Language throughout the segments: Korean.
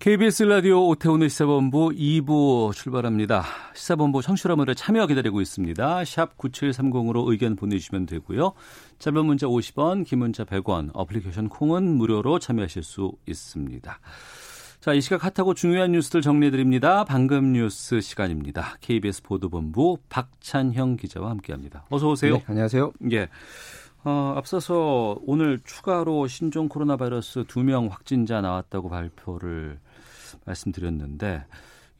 KBS 라디오 오태훈의 시사본부 2부 출발합니다. 시사본부 청취자분들의 참여 기다리고 있습니다. 샵 9730으로 의견 보내주시면 되고요. 짧은 문자 50원, 긴 문자 100원, 어플리케이션 콩은 무료로 참여하실 수 있습니다. 자, 이 시각 핫하고 중요한 뉴스들 정리해드립니다. 방금 뉴스 시간입니다. KBS 보도본부 박찬형 기자와 함께합니다. 어서 오세요. 네, 안녕하세요. 예. 어, 앞서서 오늘 추가로 신종 코로나 바이러스 두명 확진자 나왔다고 발표를 말씀드렸는데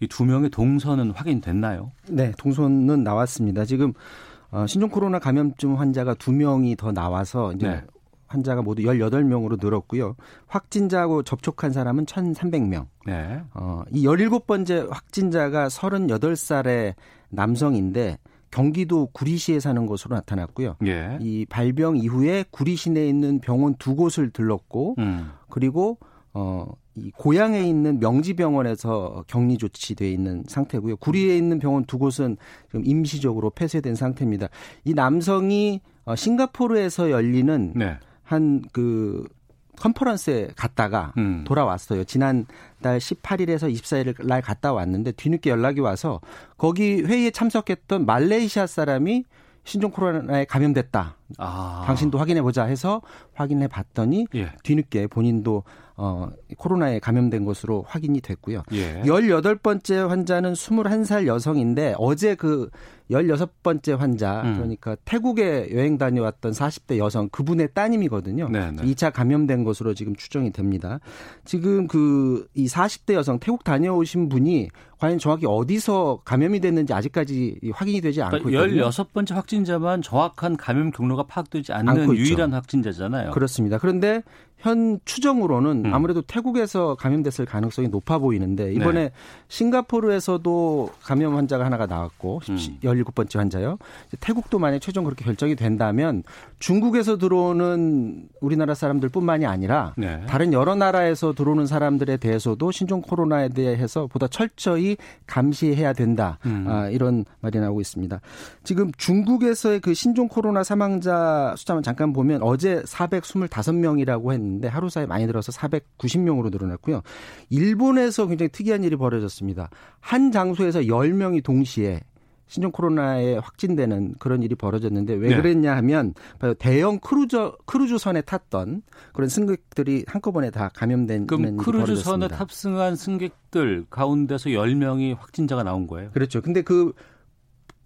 이 두 명의 동선은 확인됐나요? 네, 동선은 나왔습니다. 지금 어, 신종 코로나 감염증 환자가 두 명이 더 나와서 이제 네. 환자가 모두 18명으로 늘었고요. 확진자하고 접촉한 사람은 1,300명. 네. 어, 이 17번째 확진자가 38살의 남성인데 경기도 구리시에 사는 것으로 나타났고요. 예. 이 발병 이후에 구리 시 내에 있는 병원 두 곳을 들렀고 음. 그리고 어, 이 고향에 있는 명지병원에서 격리 조치돼 있는 상태고요. 구리에 있는 병원 두 곳은 지금 임시적으로 폐쇄된 상태입니다. 이 남성이 어, 싱가포르에서 열리는 네. 한그 컨퍼런스에 갔다가 음. 돌아왔어요. 지난달 18일에서 24일 날 갔다 왔는데 뒤늦게 연락이 와서 거기 회의에 참석했던 말레이시아 사람이 신종 코로나에 감염됐다. 아. 당신도 확인해 보자 해서 확인해 봤더니 예. 뒤늦게 본인도 어 코로나에 감염된 것으로 확인이 됐고요. 예. 18번째 환자는 21살 여성인데 어제 그 16번째 환자 음. 그러니까 태국에 여행 다녀왔던 40대 여성 그분의 따님이거든요. 네, 네. 2차 감염된 것으로 지금 추정이 됩니다. 지금 그 이 40대 여성 태국 다녀오신 분이 과연 정확히 어디서 감염이 됐는지 아직까지 확인이 되지 않고 그러니까 있거든요. 16번째 확진자만 정확한 감염 경로가 파악되지 않는. 유일한 확진자잖아요. 그렇습니다. 그런데 현 추정으로는 음. 아무래도 태국에서 감염됐을 가능성이 높아 보이는데 이번에 네. 싱가포르에서도 감염 환자가 하나가 나왔고 음. 17번째 환자요. 태국도 만약 최종 그렇게 결정이 된다면 중국에서 들어오는 우리나라 사람들뿐만이 아니라 네. 다른 여러 나라에서 들어오는 사람들에 대해서도 신종 코로나에 대해서 보다 철저히 감시해야 된다. 음. 아, 이런 말이 나오고 있습니다. 지금 중국에서의 그 신종 코로나 사망자 숫자만 잠깐 보면 어제 425명이라고 했는데 하루 사이 많이 늘어서 490명으로 늘어났고요. 일본에서 굉장히 특이한 일이 벌어졌습니다. 한 장소에서 10명이 동시에 신종 코로나에 확진되는 그런 일이 벌어졌는데 왜 네. 그랬냐 하면 바로 대형 크루저 크루즈 선에 탔던 그런 승객들이 한꺼번에 다 감염된 그럼 크루즈 선에 벌어졌습니다. 탑승한 승객들 가운데서 10명이 확진자가 나온 거예요. 그렇죠. 근데 그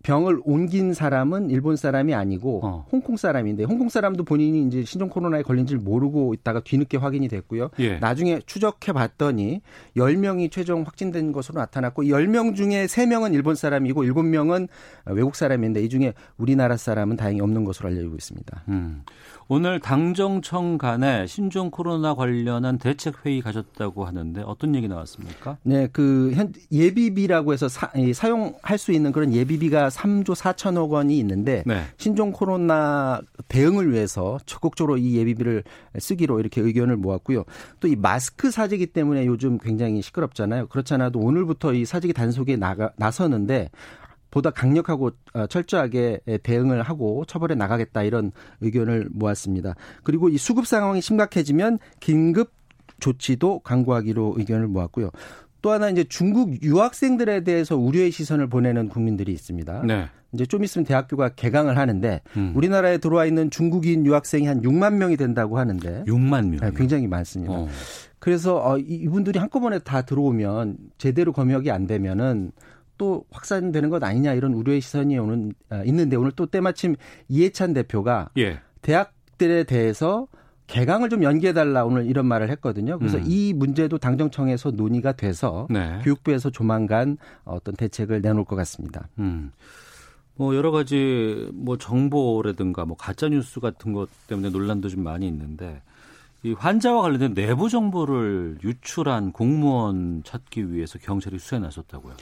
병을 옮긴 사람은 일본 사람이 아니고 어. 홍콩 사람인데 홍콩 사람도 본인이 이제 신종 코로나에 걸린 줄 모르고 있다가 뒤늦게 확인이 됐고요. 예. 나중에 추적해 봤더니 10명이 최종 확진된 것으로 나타났고 이 10명 중에 3명은 일본 사람이고 7명은 외국 사람인데 이 중에 우리나라 사람은 다행히 없는 것으로 알려지고 있습니다. 음. 오늘 당정청 간에 신종 코로나 관련한 대책 회의 가졌다고 하는데 어떤 얘기 나왔습니까? 네, 그현 예비비라고 해서 사, 이 사용할 수 있는 그런 예비비가 3조 4천억 원이 있는데 네. 신종 코로나 대응을 위해서 적극적으로 이 예비비를 쓰기로 이렇게 의견을 모았고요. 또 이 마스크 사재기 때문에 요즘 굉장히 시끄럽잖아요. 그렇지 않아도 오늘부터 이 사재기 단속에 나가 나서는데 보다 강력하고 어, 철저하게 대응을 하고 처벌해 나가겠다 이런 의견을 모았습니다. 그리고 이 수급 상황이 심각해지면 긴급 조치도 강구하기로 의견을 모았고요. 또 하나 이제 중국 유학생들에 대해서 우려의 시선을 보내는 국민들이 있습니다. 네. 이제 좀 있으면 대학교가 개강을 하는데 음. 우리나라에 들어와 있는 중국인 유학생이 한 6만 명이 된다고 하는데 6만 명. 네, 굉장히 많습니다. 어. 그래서 어, 이- 이분들이 한꺼번에 다 들어오면 제대로 검역이 안 되면은 또 확산되는 것 아니냐 이런 우려의 시선이 오는 아, 있는데 오늘 또 때마침 이해찬 대표가 예. 대학들에 대해서 개강을 좀 연기해달라 오늘 이런 말을 했거든요. 그래서 음. 이 문제도 당정청에서 논의가 돼서 네. 교육부에서 조만간 어떤 대책을 내놓을 것 같습니다. 음. 뭐 여러 가지 뭐 정보라든가 뭐 가짜 뉴스 같은 것 때문에 논란도 좀 많이 있는데 이 환자와 관련된 내부 정보를 유출한 공무원 찾기 위해서 경찰이 수사에 나섰다고요.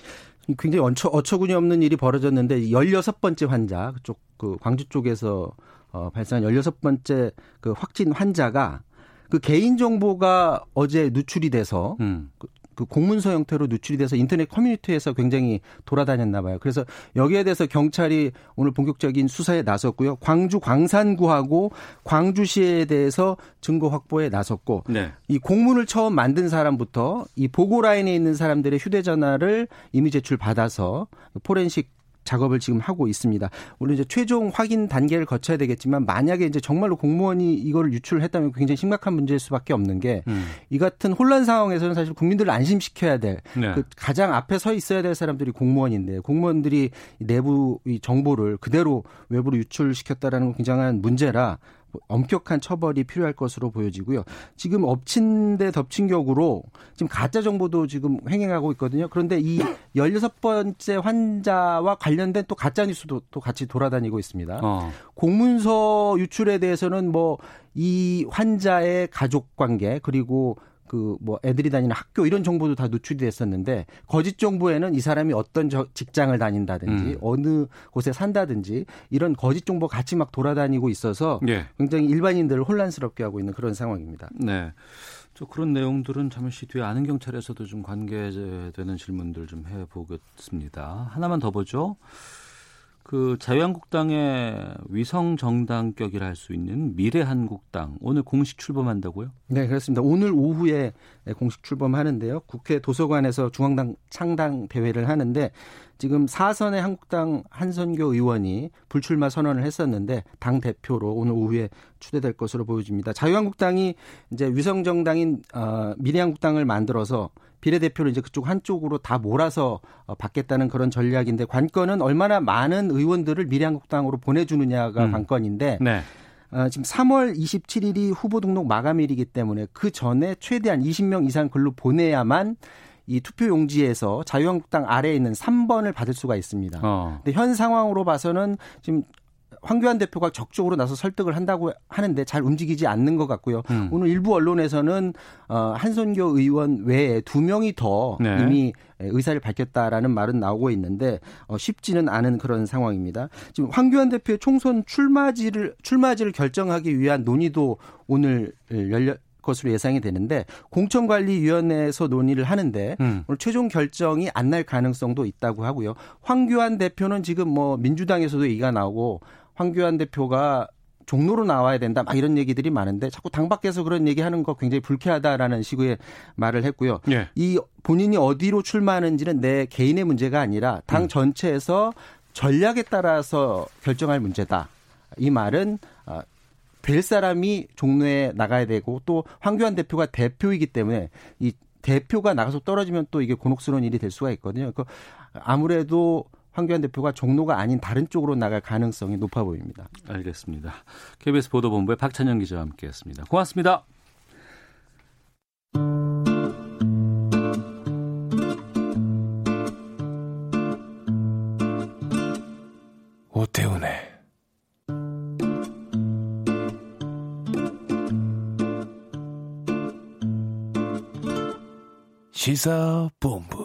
굉장히 어처, 어처구니 없는 일이 벌어졌는데 16번째 환자 그쪽 그 광주 쪽에서 어, 발생한 16번째 그 확진 환자가 그 개인 정보가 어제 누출이 돼서 음. 그, 그 공문서 형태로 누출이 돼서 인터넷 커뮤니티에서 굉장히 돌아다녔나 봐요. 그래서 여기에 대해서 경찰이 오늘 본격적인 수사에 나섰고요. 광주 광산구하고 광주시에 대해서 증거 확보에 나섰고 네. 이 공문을 처음 만든 사람부터 이 보고 라인에 있는 사람들의 휴대 전화를 이미 제출 받아서 포렌식 작업을 지금 하고 있습니다. 물론 이제 최종 확인 단계를 거쳐야 되겠지만 만약에 이제 정말로 공무원이 이거를 유출했다면 굉장히 심각한 문제일 수밖에 없는 게이 음. 같은 혼란 상황에서는 사실 국민들을 안심시켜야 될 네. 그 가장 앞에 서 있어야 될 사람들이 공무원인데 공무원들이 이 내부 이 정보를 그대로 외부로 유출시켰다라는 건 굉장한 문제라 엄격한 처벌이 필요할 것으로 보여지고요. 지금 엎친 데 덮친 격으로 지금 가짜 정보도 지금 횡행하고 있거든요. 그런데 이 16번째 환자와 관련된 또 가짜 뉴스도 또 같이 돌아다니고 있습니다. 어. 공문서 유출에 대해서는 뭐 이 환자의 가족 관계 그리고 그 뭐 애들이 다니는 학교 이런 정보도 다 누출이 됐었는데 거짓 정보에는 이 사람이 어떤 저 직장을 다닌다든지 음. 어느 곳에 산다든지 이런 거짓 정보 같이 막 돌아다니고 있어서 예. 굉장히 일반인들을 혼란스럽게 하고 있는 그런 상황입니다. 네. 저 그런 내용들은 잠시 뒤에 아는 경찰에서도 좀 관계되는 질문들 좀 해보겠습니다. 하나만 더 보죠. 그 자유한국당의 위성 정당격이라 할 수 있는 미래한국당 오늘 공식 출범한다고요? 네, 그렇습니다. 오늘 오후에 공식 출범하는데요. 국회 도서관에서 중앙당 창당 대회를 하는데 지금 사선의 한국당 한선교 의원이 불출마 선언을 했었는데 당 대표로 오늘 오후에 추대될 것으로 보여집니다. 자유한국당이 이제 위성 정당인 어, 미래한국당을 만들어서 비례대표를 이제 그쪽 한쪽으로 다 몰아서 어, 받겠다는 그런 전략인데 관건은 얼마나 많은 의원들을 미래한국당으로 보내주느냐가 음. 관건인데 네. 어, 지금 3월 27일이 후보 등록 마감일이기 때문에 그 전에 최대한 20명 이상 글로 보내야만 이 투표 용지에서 자유한국당 아래에 있는 3번을 받을 수가 있습니다. 어. 근데 현 상황으로 봐서는 지금 황교안 대표가 적극적으로 나서 설득을 한다고 하는데 잘 움직이지 않는 것 같고요. 음. 오늘 일부 언론에서는 어, 한선교 의원 외에 두 명이 더 네. 이미 의사를 밝혔다라는 말은 나오고 있는데 어, 쉽지는 않은 그런 상황입니다. 지금 황교안 대표의 총선 출마지를 출마지를 결정하기 위한 논의도 오늘 열려 것으로 예상이 되는데 공천관리위원회에서 논의를 하는데 음. 오늘 최종 결정이 안 날 가능성도 있다고 하고요. 황교안 대표는 지금 뭐 민주당에서도 얘기가 나오고 황교안 대표가 종로로 나와야 된다 막 이런 얘기들이 많은데 자꾸 당 밖에서 그런 얘기하는 거 굉장히 불쾌하다라는 식의 말을 했고요. 예. 이 본인이 어디로 출마하는지는 내 개인의 문제가 아니라 당 전체에서 전략에 따라서 결정할 문제다. 이 말은 어, 될 사람이 종로에 나가야 되고 또 황교안 대표가 대표이기 때문에 이 대표가 나가서 떨어지면 또 이게 곤혹스러운 일이 될 수가 있거든요. 그 아무래도 황교안 대표가 종로가 아닌 다른 쪽으로 나갈 가능성이 높아 보입니다. 알겠습니다. KBS 보도본부의 박찬영 기자와 함께했습니다. 고맙습니다. 오태훈의 시사본부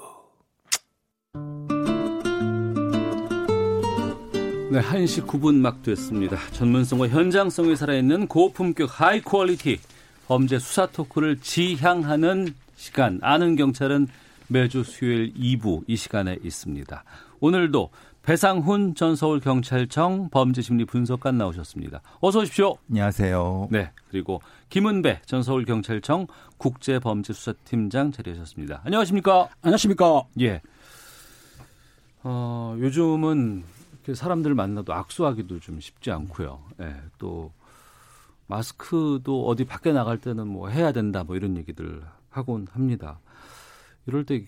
네, 1시 9분 막 됐습니다. 전문성과 현장성이 살아있는 고품격 high quality 범죄 수사 토크를 지향하는 시간. 아는 경찰은 매주 수요일 2부 이 시간에 있습니다. 오늘도 배상훈 전 서울경찰청 범죄심리 분석관 나오셨습니다. 어서 오십시오. 안녕하세요. 네, 그리고 김은배 전 서울경찰청 국제범죄수사팀장 자리하셨습니다. 안녕하십니까? 안녕하십니까. 예. 어, 요즘은 이렇게 사람들 만나도 악수하기도 좀 쉽지 않고요. 예, 또 마스크도 어디 밖에 나갈 때는 뭐 해야 된다 뭐 이런 얘기들 하곤 합니다. 이럴 때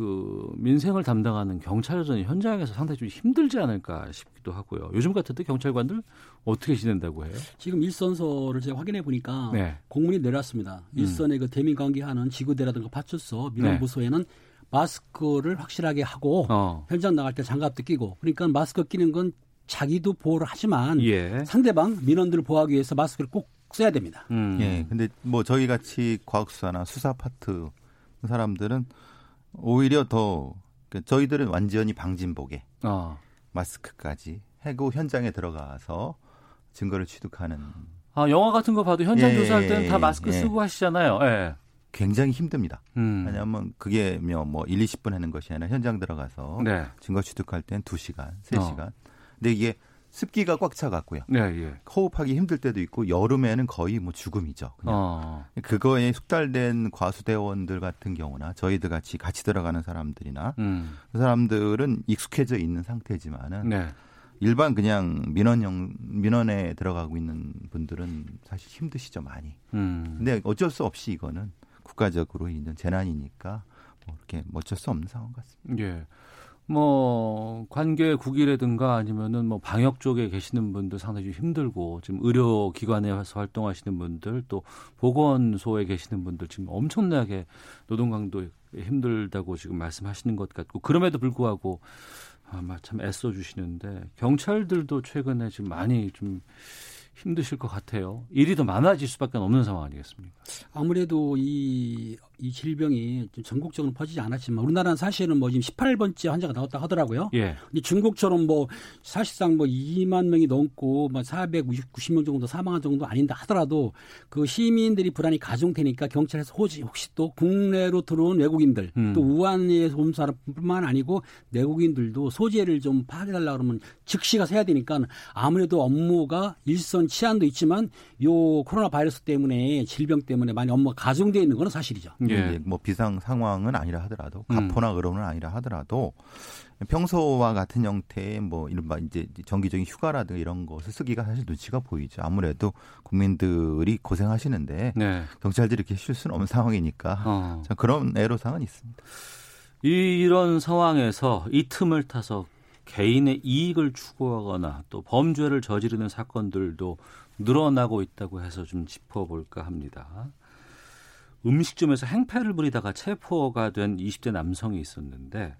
그 민생을 담당하는 경찰전 현장에서 상당히 좀 힘들지 않을까 싶기도 하고요. 요즘 같은데 경찰관들 어떻게 지낸다고 해요? 지금 일선서를 제가 확인해 보니까 네. 공문이 내렸습니다. 일선의 그 대민 관계하는 지구대라든가 파출소 민원부서에는 마스크를 확실하게 하고 어. 현장 나갈 때 장갑도 끼고 그러니까 마스크 끼는 건 자기도 보호를 하지만 예. 상대방 민원들을 보호하기 위해서 마스크를 꼭 써야 됩니다. 음. 예. 근데 뭐 저희 같이 과학수사나 수사 파트 사람들은 오히려 더 그러니까 저희들은 완전히 방진복에 어. 마스크까지 해고 현장에 들어가서 증거를 취득하는 아, 영화 같은 거 봐도 현장 예, 조사할 때는 다 예, 마스크 예. 쓰고 하시잖아요. 예. 굉장히 힘듭니다. 음. 왜냐하면 그게 뭐 1, 20분 하는 것이 아니라 현장 들어가서 네. 증거 취득할 땐 2시간, 3시간. 어. 근데 이게 습기가 꽉 차갖고요. 네, 예. 호흡하기 힘들 때도 있고 여름에는 거의 뭐 죽음이죠. 그냥. 어. 그거에 숙달된 과수대원들 같은 경우나 저희들 같이 같이 들어가는 사람들이나 음. 그 사람들은 익숙해져 있는 상태지만은 네. 일반 그냥 민원형 민원에 들어가고 있는 분들은 사실 힘드시죠 많이. 음. 근데 어쩔 수 없이 이거는 국가적으로 있는 재난이니까 뭐 이렇게 뭐 어쩔 수 없는 상황 같습니다. 예. 뭐 관계 국이라든가 아니면은 뭐 방역 쪽에 계시는 분들 상당히 좀 힘들고 지금 의료 기관에서 활동하시는 분들 또 보건소에 계시는 분들 지금 엄청나게 노동 강도 힘들다고 지금 말씀하시는 것 같고 그럼에도 불구하고 아마 참 애써 주시는데 경찰들도 최근에 지금 많이 좀 힘드실 것 같아요. 일이 더 많아질 수밖에 없는 상황 아니겠습니까? 아무래도 이, 이 질병이 좀 전국적으로 퍼지지 않았지만 우리나라는 사실은 뭐 지금 18번째 환자가 나왔다 하더라고요. 예. 근데 중국처럼 뭐 사실상 뭐 2만 명이 넘고 뭐 490명 정도 사망한 정도 아닌다 하더라도 그 시민들이 불안이 가중되니까 경찰에서 혹시, 혹시 또 국내로 들어온 외국인들 음. 또 우한에서 온 사람뿐만 아니고 내국인들도 소재를 좀 파악해달라 그러면 즉시 가서 해야 되니까 아무래도 업무가 일선 치안도 있지만 요 코로나 바이러스 때문에 질병 때문에 많이 업무가 가중되어 있는 건 사실이죠. 예. 이제 뭐 비상 상황은 아니라 하더라도 음. 가포나 의료는 아니라 하더라도 평소와 같은 형태의 뭐 이른바 이제 정기적인 휴가라든가 이런 것을 쓰기가 사실 눈치가 보이죠. 아무래도 국민들이 고생하시는데 네. 경찰들이 이렇게 쉴 수는 없는 상황이니까 어. 참 그런 애로사항은 있습니다. 이, 이런 상황에서 이 틈을 타서 개인의 이익을 추구하거나 또 범죄를 저지르는 사건들도 늘어나고 있다고 해서 좀 짚어볼까 합니다. 음식점에서 행패를 부리다가 체포가 된 20대 남성이 있었는데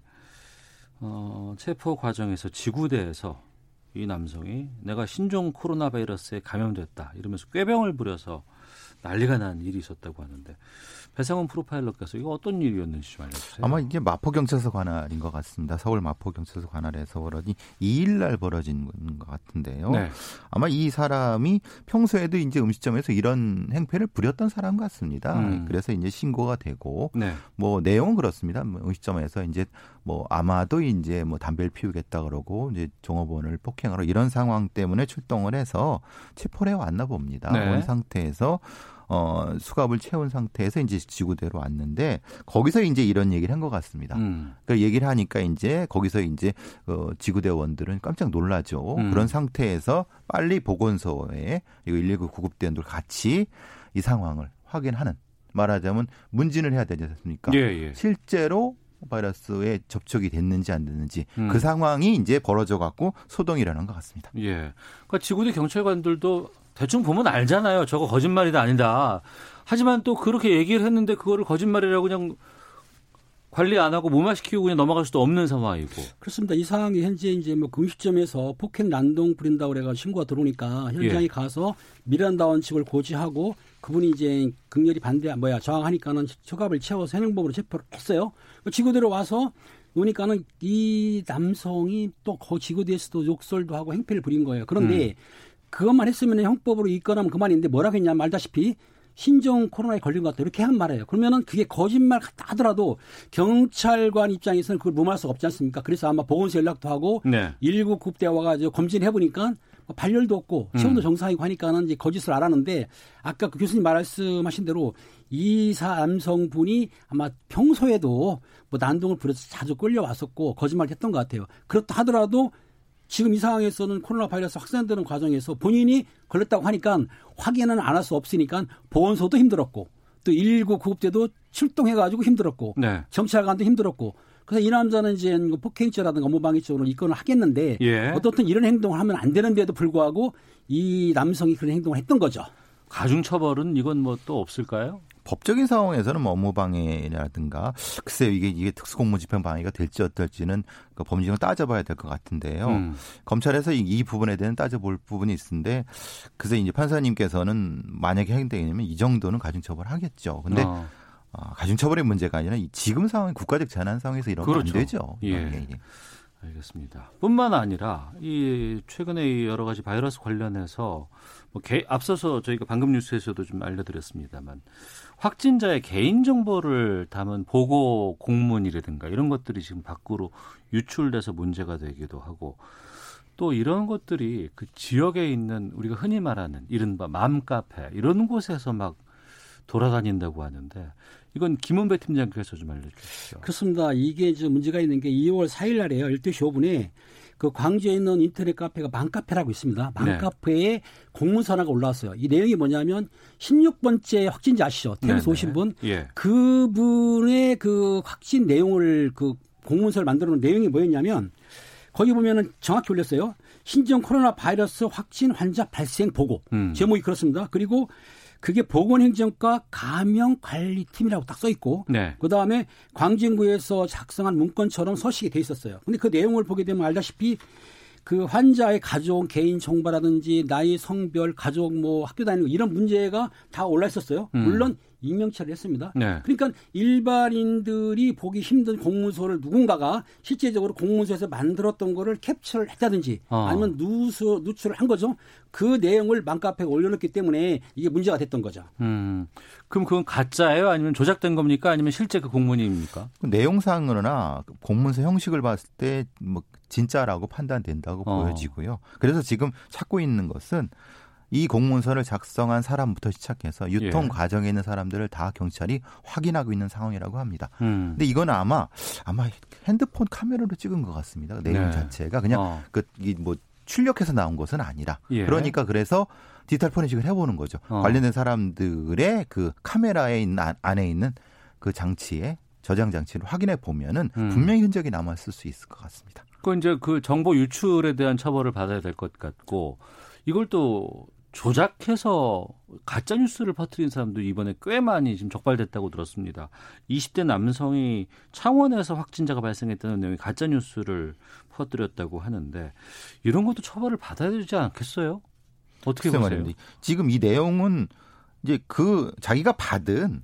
어, 체포 과정에서 지구대에서 이 남성이 내가 신종 코로나 바이러스에 감염됐다 이러면서 꾀병을 부려서 난리가 난 일이 있었다고 하는데 배상훈 프로파일러께서 이거 어떤 일이었는지 좀 알려주세요. 아마 이게 마포경찰서 관할인 것 같습니다. 서울 마포경찰서 관할에서 벌어진 2일 날 벌어진 것 같은데요. 네. 아마 이 사람이 평소에도 이제 음식점에서 이런 행패를 부렸던 사람 같습니다. 음. 그래서 이제 신고가 되고 네. 뭐 내용은 그렇습니다. 뭐 음식점에서 이제 뭐 아마도 이제 뭐 담배를 피우겠다 그러고 이제 종업원을 폭행하러 이런 상황 때문에 출동을 해서 체포를 해 왔나 봅니다. 네. 온 상태에서 어 수갑을 채운 상태에서 이제 지구대로 왔는데 거기서 이제 이런 얘기를 한 것 같습니다. 음. 그 얘기를 하니까 이제 거기서 이제 어 지구대원들은 깜짝 놀라죠. 음. 그런 상태에서 빨리 보건소에 이거 119 구급대원들 같이 이 상황을 확인하는 말하자면 문진을 해야 되지 않습니까? 예, 예. 실제로 바이러스에 접촉이 됐는지 안 됐는지 음. 그 상황이 이제 벌어져 갖고 소동이 일어난 것 같습니다. 예. 그러니까 지구대 경찰관들도 대충 보면 알잖아요. 저거 거짓말이다 아니다. 하지만 또 그렇게 얘기를 했는데 그거를 거짓말이라고 그냥 관리 안 하고 무마시키고 그냥 넘어갈 수도 없는 상황이고. 그렇습니다. 이 상황이 현재 이제 뭐 금시점에서 폭행 난동 부린다고 그래가 신고가 들어오니까 현장에 예. 가서 미란다 원칙을 고지하고 그분이 이제 극렬히 반대 뭐야 저항하니까는 처갑을 채워서 현행범으로 체포를 했어요. 그 지구대로 와서 오니까는 이 남성이 또 거 지구대에서도 욕설도 하고 행패를 부린 거예요. 그런데 그것만 했으면 형법으로 입건하면 그만인데 뭐라고 했냐면 알다시피 신종 코로나에 걸린 것 같다 이렇게 한 말이에요. 그러면은 그게 거짓말 같다 하더라도 경찰관 입장에서는 그걸 무마할 수가 없지 않습니까? 그래서 아마 보건소 연락도 하고 네. 119 급대 와가지고 검진해 보니까 뭐 발열도 없고 체온도 정상이고 하니까는 이제 거짓을 알았는데 아까 그 교수님 말씀하신 대로 이사 남성분이 아마 평소에도 뭐 난동을 부려서 자주 끌려왔었고 거짓말을 했던 것 같아요. 그렇다 하더라도 지금 이 상황에서는 코로나 바이러스 확산되는 과정에서 본인이 걸렸다고 하니까 확인은 안 할 수 없으니까 보건소도 힘들었고 또 119 구급대도 출동해가지고 힘들었고 네. 경찰관도 힘들었고 그래서 이 남자는 이제 그 폭행죄라든가 업무방해 쪽으로 입건을 하겠는데 예. 어떻든 이런 행동을 하면 안 되는데도 불구하고 이 남성이 그런 행동을 했던 거죠. 가중 처벌은 이건 뭐 또 없을까요? 법적인 상황에서는 뭐 업무방해라든가 글쎄요 이게 이게 특수공무집행 방해가 될지 어떨지는 그 범죄를 따져봐야 될 것 같은데요. 음. 검찰에서 이, 이 부분에 대한 따져볼 부분이 있는데 글쎄 이제 판사님께서는 만약에 행되면 이 정도는 가중처벌하겠죠. 근데 어. 아, 가중처벌의 문제가 아니라 이 지금 상황 국가적 재난 상황에서 이러면 그렇죠. 안 되죠. 예. 예, 예. 알겠습니다. 뿐만 아니라 이 최근에 이 여러 가지 바이러스 관련해서 뭐 개, 앞서서 저희가 방금 뉴스에서도 좀 알려드렸습니다만 확진자의 개인 정보를 담은 보고 공문이라든가 이런 것들이 지금 밖으로 유출돼서 문제가 되기도 하고 또 이런 것들이 그 지역에 있는 우리가 흔히 말하는 이른바 맘카페 이런 곳에서 막 돌아다닌다고 하는데 이건 김은배 팀장께서 좀 알려주시죠. 그렇습니다. 이게 저 문제가 있는 게 2월 4일 날에요. 12시 5분에 그 광주에 있는 인터넷 카페가 망카페라고 있습니다. 네. 망카페에 공문서 하나가 올라왔어요. 이 내용이 뭐냐면 16번째 확진자 아시죠? 태어나서 네네. 오신 분. 예. 그분의 그 확진 내용을 그 공문서를 만들어 놓은 내용이 뭐였냐면 거기 보면은 정확히 올렸어요. 신종 코로나 바이러스 확진 환자 발생 보고. 음. 제목이 그렇습니다. 그리고 그게 보건행정과 감염관리팀이라고 딱 써 있고 네. 그 다음에 광진구에서 작성한 문건처럼 서식이 돼 있었어요. 근데 그 내용을 보게 되면 알다시피 그 환자의 가족 개인 정보라든지 나이, 성별, 가족 뭐 학교 다니는 거 이런 문제가 다 올라 있었어요. 음. 물론 익명 처리를 했습니다. 네. 그러니까 일반인들이 보기 힘든 공문서를 누군가가 실제적으로 공문서에서 만들었던 거를 캡처를 했다든지 어. 아니면 누수, 누출을 한 거죠. 그 내용을 맘카페에 올려놓기 때문에 이게 문제가 됐던 거죠. 음. 그럼 그건 가짜예요? 아니면 조작된 겁니까? 아니면 실제 그 공문입니까? 그 내용상으로나 공문서 형식을 봤을 때 뭐 진짜라고 판단된다고 어. 보여지고요. 그래서 지금 찾고 있는 것은 이 공문서를 작성한 사람부터 시작해서 유통 예. 과정에 있는 사람들을 다 경찰이 확인하고 있는 상황이라고 합니다. 음. 근데 이건 아마 아마 핸드폰 카메라로 찍은 것 같습니다. 그 내용 네. 자체가 그냥 어. 그이뭐 출력해서 나온 것은 아니라 예. 그러니까 그래서 디지털 포렌식을 해보는 거죠. 어. 관련된 사람들의 그 카메라에 있는 안- 안에 있는 그 장치에 저장 장치를 확인해 보면은 음. 분명히 흔적이 남았을 수 있을 것 같습니다. 그 이제 그 정보 유출에 대한 처벌을 받아야 될 것 같고 이걸 또 조작해서 가짜 뉴스를 퍼뜨린 사람도 이번에 꽤 많이 지금 적발됐다고 들었습니다. 20대 남성이 창원에서 확진자가 발생했다는 내용의 가짜 뉴스를 퍼뜨렸다고 하는데 이런 것도 처벌을 받아야 되지 않겠어요? 어떻게 보세요? 말입니다. 지금 이 내용은 이제 그 자기가 받은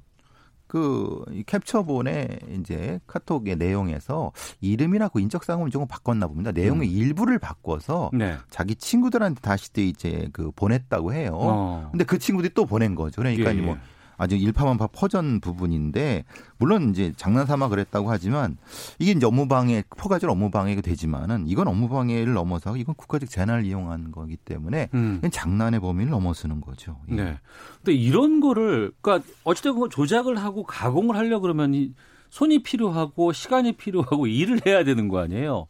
그이 캡처본의 이제 카톡의 내용에서 이름이라고 인적사항을 조금 바꿨나 봅니다. 내용의 일부를 바꿔서 네. 자기 친구들한테 다시 또 이제 그 보냈다고 해요. 어. 근데 그 친구들이 또 보낸 거죠. 그러니까 예, 예. 뭐 아주 일파만파 퍼전 부분인데 물론 이제 장난삼아 그랬다고 하지만 이게 이제 업무방해 포괄적 업무방해가 되지만은 이건 업무방해를 넘어서 이건 국가적 재난을 이용한 거기 때문에 음. 장난의 범위를 넘어서는 거죠. 예. 네. 근데 이런 거를 그러니까 어찌됐건 조작을 하고 가공을 하려 그러면 이 손이 필요하고 시간이 필요하고 일을 해야 되는 거 아니에요.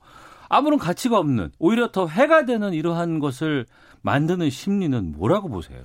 아무런 가치가 없는 오히려 더 해가 되는 이러한 것을 만드는 심리는 뭐라고 보세요?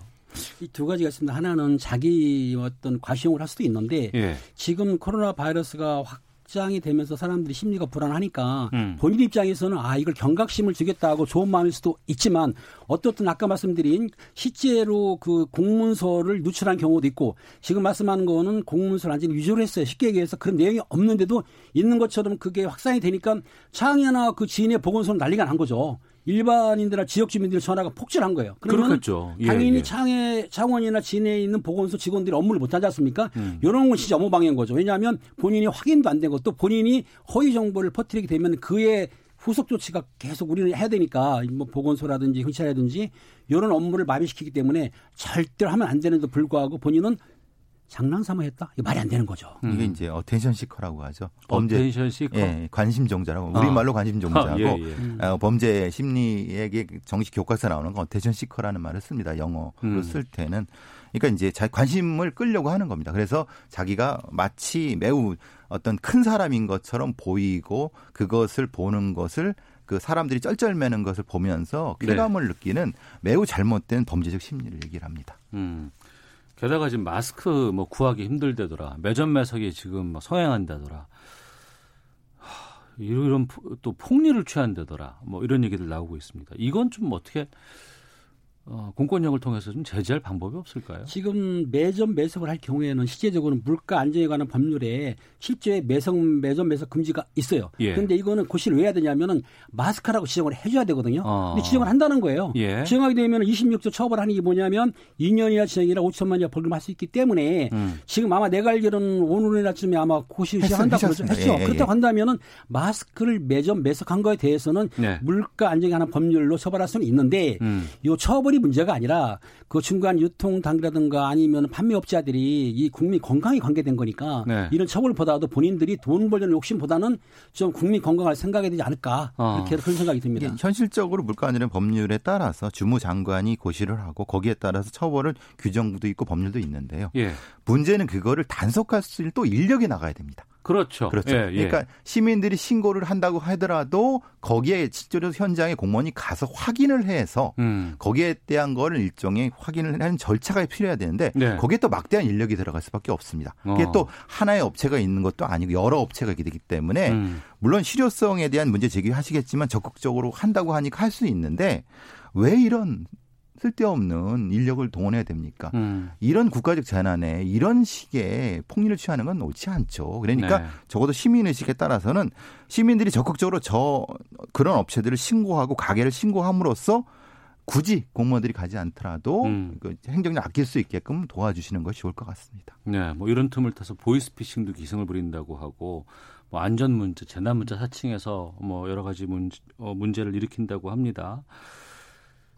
이 두 가지가 있습니다. 하나는 자기 어떤 과시용을 할 수도 있는데 예. 지금 코로나 바이러스가 확장이 되면서 사람들이 심리가 불안하니까 음. 본인 입장에서는 아 이걸 경각심을 주겠다고 좋은 마음일 수도 있지만 어떻든 아까 말씀드린 실제로 그 공문서를 누출한 경우도 있고 지금 말씀하는 거는 공문서를 완전히 위조를 했어요. 쉽게 얘기해서 그런 내용이 없는데도 있는 것처럼 그게 확산이 되니까 창이나 그 지인의 보건소는 난리가 난 거죠. 일반인들이나 지역 주민들 전화가 폭주한 거예요. 그러면. 예, 당연히 예. 창에 창원이나 진해에 있는 보건소 직원들이 업무를 못 하지 않습니까? 음. 이런 건 진짜 업무 방해인 거죠. 왜냐하면 본인이 확인도 안 되고 또 본인이 허위 정보를 퍼뜨리게 되면 그의 후속 조치가 계속 우리는 해야 되니까 뭐 보건소라든지 경찰이라든지 이런 업무를 마비시키기 때문에 절대로 하면 안 되는데도 불구하고 본인은 장난삼아 했다? 이거 말이 안 되는 거죠. 이게 이제 attention seeker라고 하죠. 범죄 attention seeker. 예, 관심 종자라고 아. 우리말로 관심 종자고 아, 예, 예. 음. 어, 범죄 심리에게 정식 교과서 나오는 건 attention seeker라는 말을 씁니다. 영어로 음. 쓸 때는 그러니까 이제 자 관심을 끌려고 하는 겁니다. 그래서 자기가 마치 매우 어떤 큰 사람인 것처럼 보이고 그것을 보는 것을 그 사람들이 쩔쩔매는 것을 보면서 네. 쾌감을 느끼는 매우 잘못된 범죄적 심리를 얘기를 합니다. 음. 게다가 지금 마스크 뭐 구하기 힘들다더라. 매점 매석이 지금 뭐 성행한다더라. 하, 이런 포- 또 폭리를 취한다더라. 뭐 이런 얘기들 나오고 있습니다. 이건 좀 어떻게 어, 공권력을 통해서 좀 제재할 방법이 없을까요? 지금 매점 매석을 할 경우에는 실제적으로 물가 안정에 관한 법률에 실제 매석 매점 매석 금지가 있어요. 예. 그런데 이거는 고시를 왜 해야 되냐면은 마스크라고 지정을 해줘야 되거든요. 어. 근데 지정을 한다는 거예요. 예. 지정하게 되면 26조 처벌하는 게 뭐냐면 2년이나 지정이라 5천만 원 벌금 할 수 있기 때문에 음. 지금 아마 내가 알기로는 오늘이나쯤에 아마 고시를 시작한다고 그러죠. 하셨습니다. 했죠. 예, 예, 그렇다고 예. 한다면은 마스크를 매점 매석한 거에 대해서는 네. 물가 안정에 관한 법률로 처벌할 수는 있는데 음. 이 처벌 이 문제가 아니라 그 중간 유통 단계라든가 아니면 판매업자들이 이 국민 건강에 관계된 거니까 네. 이런 처벌보다도 본인들이 돈 벌려는 욕심보다는 좀 국민 건강을 생각해야 되지 않을까 어. 이렇게 그런 생각이 듭니다. 현실적으로 물가 안전의 법률에 따라서 주무 장관이 고시를 하고 거기에 따라서 처벌을 규정도 있고 법률도 있는데요. 예. 문제는 그거를 단속할 수 있는 또 인력이 나가야 됩니다. 그렇죠. 그렇죠. 예, 예. 그러니까 시민들이 신고를 한다고 하더라도 거기에 실제로 현장에 공무원이 가서 확인을 해서 음. 거기에 대한 거를 일종의 확인을 하는 절차가 필요해야 되는데 네. 거기에 또 막대한 인력이 들어갈 수밖에 없습니다. 그게 어. 또 하나의 업체가 있는 것도 아니고 여러 업체가 되기 때문에 음. 물론 실효성에 대한 문제 제기하시겠지만 적극적으로 한다고 하니까 할 수 있는데 왜 이런 쓸데없는 인력을 동원해야 됩니까? 음. 이런 국가적 재난에 이런 식의 폭리를 취하는 건 옳지 않죠. 그러니까 네. 적어도 시민 의식에 따라서는 시민들이 적극적으로 저 그런 업체들을 신고하고 가게를 신고함으로써 굳이 공무원들이 가지 않더라도 음. 그 행정력 아낄 수 있게끔 도와주시는 것이 좋을 것 같습니다. 네, 뭐 이런 틈을 타서 보이스피싱도 기승을 부린다고 하고 뭐 안전 문제, 재난 문제 사칭해서 뭐 여러 가지 문제, 어, 문제를 일으킨다고 합니다.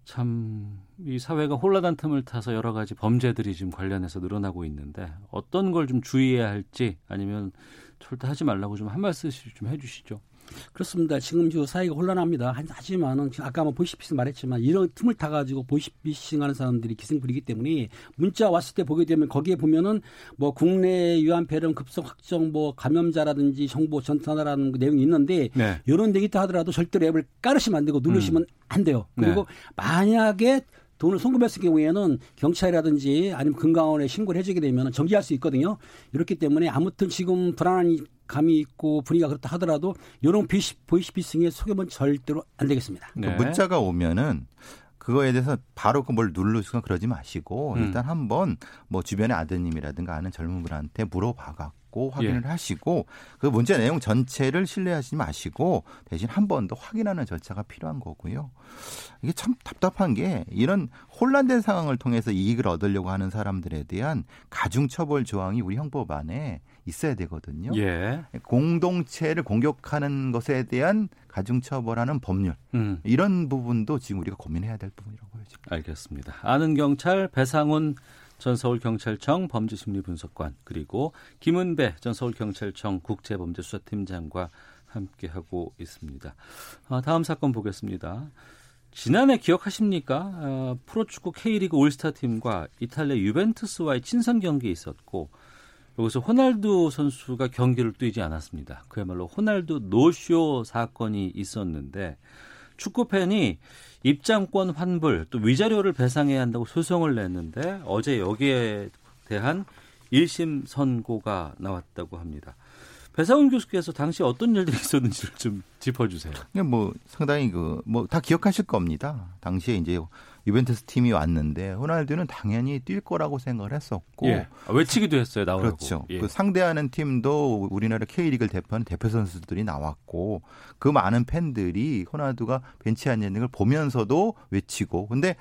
참 이 사회가 혼란한 틈을 타서 여러 가지 범죄들이 지금 관련해서 늘어나고 있는데 어떤 걸 좀 주의해야 할지 아니면 절대 하지 말라고 좀 한 말씀씩 좀 해주시죠. 그렇습니다. 지금 저 사회가 혼란합니다. 한- 하지만은 아까 뭐 보이스피싱 말했지만 이런 틈을 타가지고 보이스피싱하는 사람들이 기승 부리기 때문에 문자 왔을 때 보게 되면 거기에 보면은 뭐 국내 유한 폐렴 급성 확정 뭐 감염자라든지 정보 전산화라는 그 내용이 있는데 네. 이런 데이터 하더라도 절대로 앱을 깔으시면 안 되고 누르시면 안 돼요. 그리고 만약에 돈을 송금했을 경우에는 경찰이라든지 아니면 금강원에 신고를 해주게 되면 정지할 수 있거든요. 이렇기 때문에 아무튼 지금 불안한 감이 있고 분위기가 그렇다 하더라도 이런 비시, 보이스피싱에 속여면 절대로 안 되겠습니다. 네. 그 문자가 오면은 그거에 대해서 바로 그 뭘 누르시거나 그러지 마시고 음. 일단 한번 뭐 주변의 아드님이라든가 아는 젊은 분한테 물어봐갖고 확인을 예. 하시고 그 문자 내용 전체를 신뢰하지 마시고 대신 한 번 더 확인하는 절차가 필요한 거고요. 이게 참 답답한 게 이런 혼란된 상황을 통해서 이익을 얻으려고 하는 사람들에 대한 가중처벌 조항이 우리 형법 안에 있어야 되거든요. 예. 공동체를 공격하는 것에 대한 가중처벌하는 법률 음. 이런 부분도 지금 우리가 고민해야 될 부분이라고요. 지금. 알겠습니다. 아는 경찰 배상훈 전 서울경찰청 범죄심리분석관 그리고 김은배 전 서울경찰청 국제범죄수사팀장과 함께하고 있습니다. 아, 다음 사건 보겠습니다. 지난해 기억하십니까? 아, 프로축구 K리그 올스타 팀과 이탈리아 유벤투스와의 친선 경기 있었고 여기서 호날두 선수가 경기를 뛰지 않았습니다. 그야말로 호날두 노쇼 사건이 있었는데 축구 팬이 입장권 환불 또 위자료를 배상해야 한다고 소송을 냈는데 어제 여기에 대한 1심 선고가 나왔다고 합니다. 배상훈 교수께서 당시 어떤 일들이 있었는지를 좀 짚어주세요. 이게 뭐 상당히 그 뭐 다 기억하실 겁니다. 당시에 이제 유벤투스 팀이 왔는데 호날두는 당연히 뛸 거라고 생각을 했었고 예. 아, 외치기도 했어요. 나오라고. 그렇죠. 예. 그 상대하는 팀도 우리나라 K리그를 대표하는 대표 선수들이 나왔고 그 많은 팬들이 호날두가 벤치에 앉아 있는 걸 보면서도 외치고 근데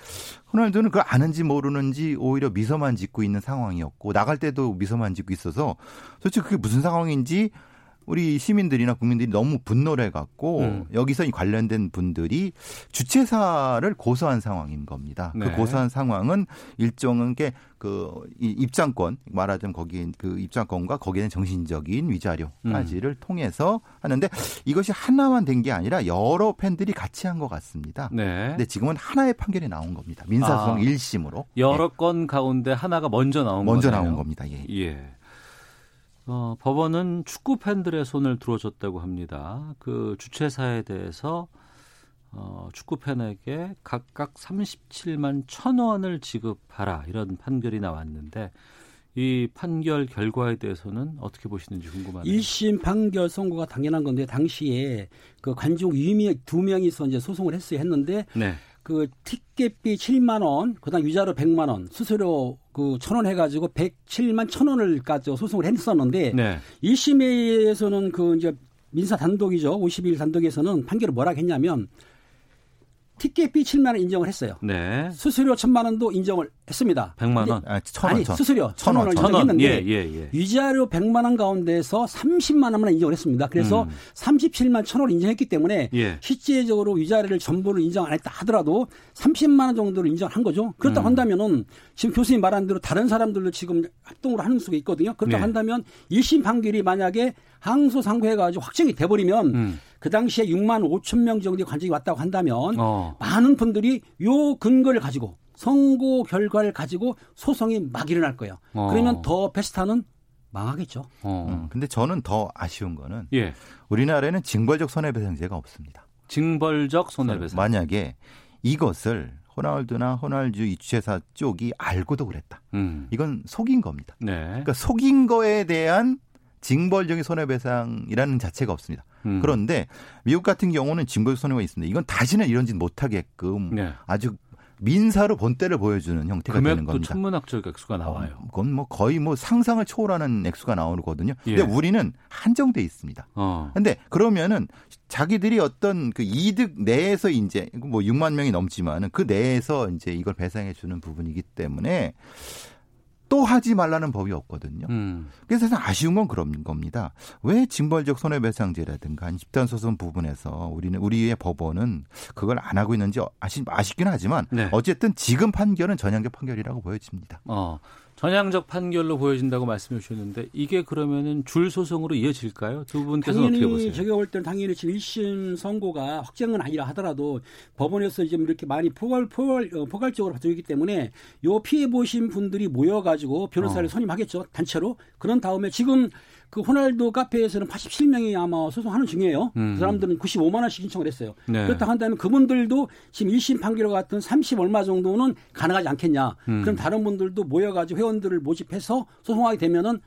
호날두는 그걸 아는지 모르는지 오히려 미소만 짓고 있는 상황이었고 나갈 때도 미소만 짓고 있어서 도대체 그게 무슨 상황인지 우리 시민들이나 국민들이 너무 분노를 해갖고 음. 여기서 이 관련된 분들이 주최사를 고소한 상황인 겁니다. 네. 그 고소한 상황은 일종은 게 그 입장권 말하자면 거기 그 입장권과 거기에 정신적인 위자료까지를 음. 통해서 하는데 이것이 하나만 된 게 아니라 여러 팬들이 같이 한 것 같습니다. 네. 근데 지금은 하나의 판결이 나온 겁니다. 민사소송 아. 1심으로 여러 건 가운데 하나가 먼저 나온 먼저 거네요. 나온 겁니다. 예. 예. 어, 법원은 축구 팬들의 손을 들어줬다고 합니다. 그 주최사에 대해서 어, 축구 팬에게 각각 37만 천 원을 지급하라 이런 판결이 나왔는데 이 판결 결과에 대해서는 어떻게 보시는지 궁금하네요. 1심 판결 선고가 당연한 건데 당시에 그 관중 유미 두 명이서 이제 소송을 했어야 했는데 네. 그 티켓비 7만 원, 그다음 위자료 100만 원, 수수료 그 천 원 해가지고 107만 천 원을 까지 소송을 했었는데 네. 1심에서는 그 이제 민사 단독이죠. 50일 단독에서는 판결을 뭐라 했냐면 티켓비 7만 원 인정을 했어요. 네. 수수료 1천만 원도 인정을 했습니다. 100만 원. 아, 천 원, 아니 천. 수수료 천 원, 1,000원을 천천 원. 인정했는데 예, 예, 예. 위자료 100만 원 가운데서 30만 원만 인정을 했습니다. 그래서 음. 37만 천 원을 인정했기 때문에 예. 실제적으로 위자료를 전부를 인정 안 했다 하더라도 30만 원 정도를 인정한 거죠. 그렇다고 음. 한다면은 지금 교수님 말한 대로 다른 사람들도 지금 활동을 하는 수가 있거든요. 그렇다고 네. 한다면 1심 판결이 만약에 항소 상고해가지고 확정이 돼버리면 음. 그 당시에 6만 5천 명 정도의 관중이 왔다고 한다면 어. 많은 분들이 요 근거를 가지고 선고 결과를 가지고 소송이 막 일어날 거예요. 어. 그러면 더페스타는 망하겠죠. 어. 음, 근데 저는 더 아쉬운 거는 예. 우리나라에는 징벌적 손해배상제가 없습니다. 징벌적 손해배상. 만약에 이것을 호날두나 호날두 이 주최사 쪽이 알고도 그랬다. 음. 이건 속인 겁니다. 네. 그러니까 속인 거에 대한 징벌적인 손해배상이라는 자체가 없습니다. 음. 그런데 미국 같은 경우는 징벌 손해가 있습니다. 이건 다시는 이런 짓 못하게끔 네. 아주 민사로 본때를 보여주는 형태가 되는 겁니다. 천문학적 액수가 나와요. 어, 그건 뭐 거의 뭐 상상을 초월하는 액수가 나오거든요. 근데 예. 우리는 한정돼 있습니다. 어. 근데 그러면은 자기들이 어떤 그 이득 내에서 이제 뭐 6만 명이 넘지만은 그 내에서 이제 이걸 배상해 주는 부분이기 때문에 또 하지 말라는 법이 없거든요. 음. 그래서 사실 아쉬운 건 그런 겁니다. 왜 징벌적 손해배상제라든가 아니 집단 소송 부분에서 우리는 우리의 법원은 그걸 안 하고 있는지 아쉽, 아쉽긴 하지만 네. 어쨌든 지금 판결은 전향적 판결이라고 보여집니다. 어. 전향적 판결로 보여진다고 말씀해 주셨는데 이게 그러면은 줄 소송으로 이어질까요? 두 분께서 어떻게 당연히 보세요? 제가 볼 때는 당연히 지금 1심 선고가 확정은 아니라 하더라도 법원에서 지금 이렇게 많이 포괄, 포괄, 어, 포괄적으로 받고 있기 때문에 요 피해 보신 분들이 모여가지고 변호사를 어. 선임하겠죠. 단체로. 그런 다음에 지금 그 호날두 카페에서는 87명이 아마 소송하는 중이에요. 음. 그 사람들은 95만 원씩 신청을 했어요. 네. 그렇다 한다면 그분들도 지금 1심 판결과 같은 30 얼마 정도는 가능하지 않겠냐. 음. 그럼 다른 분들도 모여가지고 회원들을 모집해서 소송하게 되면은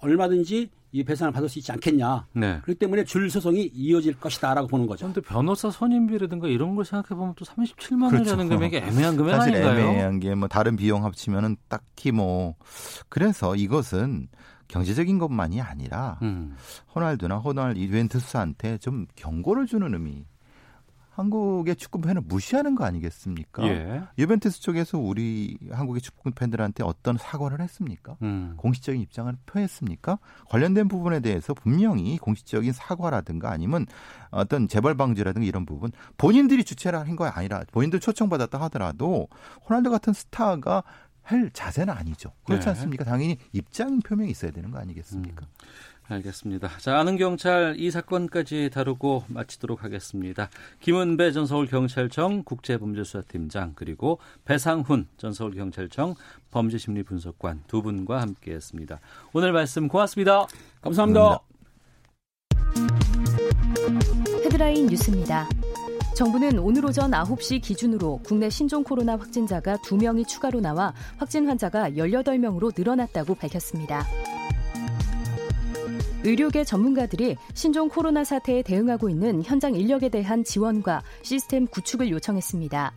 얼마든지 이 배상을 받을 수 있지 않겠냐. 네. 그렇기 때문에 줄 소송이 이어질 것이다라고 보는 거죠. 그런데 변호사 선임비라든가 이런 걸 생각해 보면 또 37만 원이라는 그렇죠. 금액이 애매한 금액 사실 아닌가요? 애매한 게 뭐 다른 비용 합치면은 딱히 뭐 그래서 이것은 경제적인 것만이 아니라 음. 호날두나 호날 이벤투스한테 좀 경고를 주는 의미. 한국의 축구 팬을 무시하는 거 아니겠습니까? 예. 유벤투스 쪽에서 우리 한국의 축구 팬들한테 어떤 사과를 했습니까? 음. 공식적인 입장을 표했습니까? 관련된 부분에 대해서 분명히 공식적인 사과라든가 아니면 어떤 재벌 방지라든가 이런 부분 본인들이 주체를 한 거 아니라 본인들 초청받았다 하더라도 호날두 같은 스타가 할 자세는 아니죠. 그렇지 네. 않습니까? 당연히 입장 표명이 있어야 되는 거 아니겠습니까? 알겠습니다. 자, 아는 경찰 이 사건까지 다루고 마치도록 하겠습니다. 김은배 전 서울경찰청 국제범죄수사팀장 그리고 배상훈 전 서울경찰청 범죄심리분석관 두 분과 함께했습니다. 오늘 말씀 고맙습니다. 감사합니다. 헤드라인 뉴스입니다. 정부는 오늘 오전 9시 기준으로 국내 신종 코로나 확진자가 2명이 추가로 나와 확진 환자가 18명으로 늘어났다고 밝혔습니다. 의료계 전문가들이 신종 코로나 사태에 대응하고 있는 현장 인력에 대한 지원과 시스템 구축을 요청했습니다.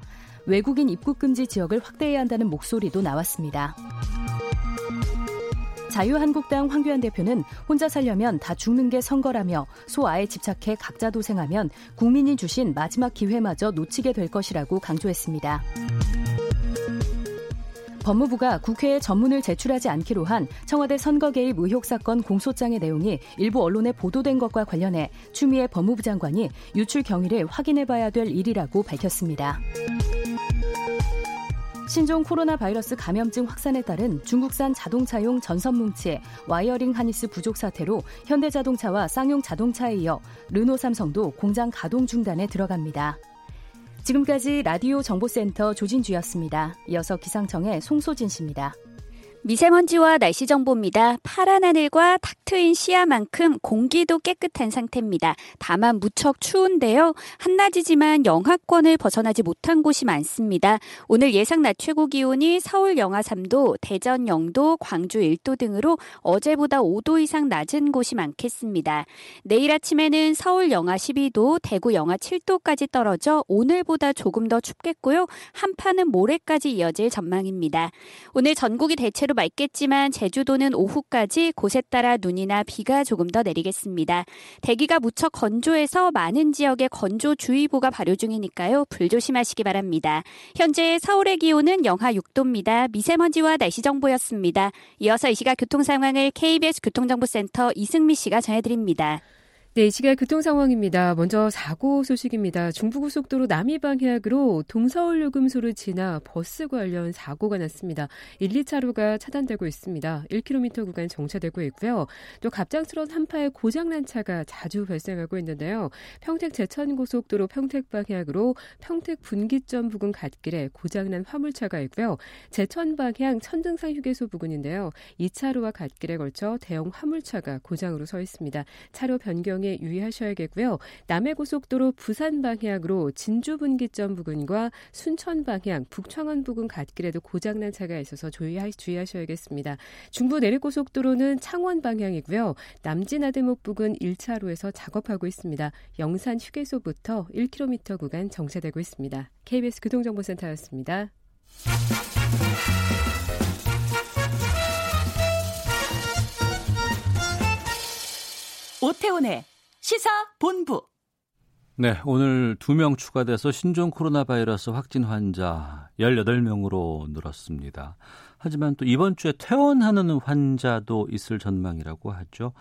외국인 입국 금지 지역을 확대해야 한다는 목소리도 나왔습니다. 자유한국당 황교안 대표는 혼자 살려면 다 죽는 게 선거라며 소아에 집착해 각자 도생하면 국민이 주신 마지막 기회마저 놓치게 될 것이라고 강조했습니다. 법무부가 국회에 전문을 제출하지 않기로 한 청와대 선거 개입 의혹 사건 공소장의 내용이 일부 언론에 보도된 것과 관련해 추미애 법무부 장관이 유출 경위를 확인해봐야 될 일이라고 밝혔습니다. 신종 코로나 바이러스 감염증 확산에 따른 중국산 자동차용 전선 뭉치의 wiring harness 부족 사태로 현대자동차와 쌍용 자동차에 이어 르노 삼성도 공장 가동 중단에 들어갑니다. 지금까지 라디오 정보센터 조진주였습니다. 이어서 기상청의 송소진 씨입니다. 미세먼지와 날씨 정보입니다. 파란 하늘과 탁 트인 시야만큼 공기도 깨끗한 상태입니다. 다만 무척 추운데요. 한낮이지만 영하권을 벗어나지 못한 곳이 많습니다. 오늘 예상 낮 최고 기온이 서울 영하 3도, 대전 0도, 광주 1도 등으로 어제보다 5도 이상 낮은 곳이 많겠습니다. 내일 아침에는 서울 영하 12도, 대구 영하 7도까지 떨어져 오늘보다 조금 더 춥겠고요. 한파는 모레까지 이어질 전망입니다. 오늘 전국이 대체로 맑겠지만 제주도는 오후까지 곳에 따라 눈이나 비가 조금 더 내리겠습니다. 대기가 무척 건조해서 많은 지역에 건조주의보가 발효 중이니까요. 불조심하시기 바랍니다. 현재 서울의 기온은 영하 6도입니다. 미세먼지와 날씨 정보였습니다. 이어서 이 시각 교통 상황을 KBS 교통정보센터 이승미 씨가 전해드립니다. 네, 이 시각 교통 상황입니다. 먼저 사고 소식입니다. 중부고속도로 남이 방향으로 동서울 요금소를 지나 버스 관련 사고가 났습니다. 1, 2차로가 차단되고 있습니다. 1km 구간 정체되고 있고요. 또 갑작스러운 한파에 고장난 차가 자주 발생하고 있는데요. 평택 제천고속도로 평택 방향으로 평택 분기점 부근 갓길에 고장난 화물차가 있고요. 제천 방향 천등산 휴게소 부근인데요. 2차로와 갓길에 걸쳐 대형 화물차가 고장으로 서 있습니다. 차로 변경 에 유의하셔야겠고요. 남해고속도로 부산 방향으로 진주 분기점 부근과 순천 방향 북창원 부근 갓길에도 고장난 차가 있어서 주의하, 주의하셔야겠습니다. 중부 내륙고속도로는 창원 방향이고요. 남진아대목 부근 1차로에서 작업하고 있습니다. 영산 휴게소부터 1km 구간 정체되고 있습니다. KBS 교통정보센터였습니다. 오태훈의 시사 본부. 네, 오늘 두명 추가돼서 신종 코로나 바이러스 확진 환자 18명으로 늘었습니다. 하지만 또 이번 주에 퇴원하는 환자도 있을 전망이라고 하죠.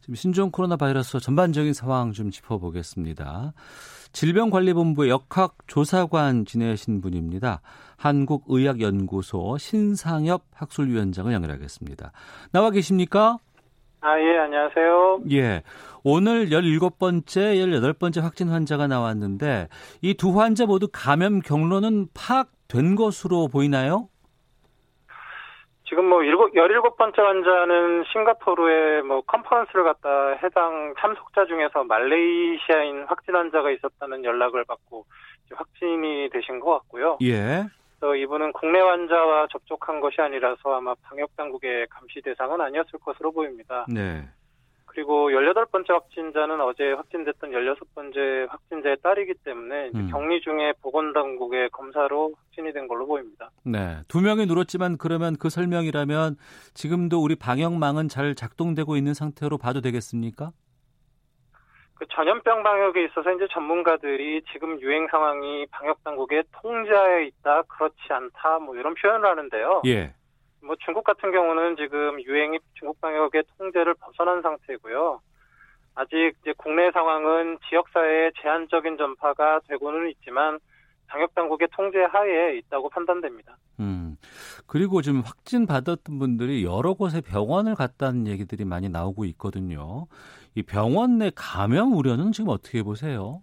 지금 신종 코로나 바이러스 전반적인 상황 좀 짚어보겠습니다. 질병관리본부의 역학조사관 지내신 분입니다. 한국의학연구소 신상엽 학술위원장을 연결하겠습니다. 나와 계십니까? 아, 예, 안녕하세요. 예. 오늘 17번째, 18번째 확진 환자가 나왔는데 이 두 환자 모두 감염 경로는 파악된 것으로 보이나요? 지금 뭐 17번째 환자는 싱가포르에 뭐 컨퍼런스를 갔다 해당 참석자 중에서 말레이시아인 확진 환자가 있었다는 연락을 받고 확진이 되신 것 같고요. 예. 그래서 이분은 국내 환자와 접촉한 것이 아니라서 아마 방역 당국의 감시 대상은 아니었을 것으로 보입니다. 네. 그리고 18번째 확진자는 어제 확진됐던 16번째 확진자의 딸이기 때문에 음. 격리 중에 보건당국의 검사로 확진이 된 걸로 보입니다. 네. 두 명이 늘었지만 그러면 그 설명이라면 지금도 우리 방역망은 잘 작동되고 있는 상태로 봐도 되겠습니까? 그 전염병 방역에 있어서 이제 전문가들이 지금 유행 상황이 방역 당국의 통제하에 있다, 그렇지 않다, 뭐 이런 표현을 하는데요. 예. 뭐 중국 같은 경우는 지금 유행이 중국 방역의 통제를 벗어난 상태고요. 아직 이제 국내 상황은 지역사회의 제한적인 전파가 되고는 있지만 방역 당국의 통제 하에 있다고 판단됩니다. 음. 그리고 지금 확진 받았던 분들이 여러 곳에 병원을 갔다는 얘기들이 많이 나오고 있거든요. 이 병원 내 감염 우려는 지금 어떻게 보세요?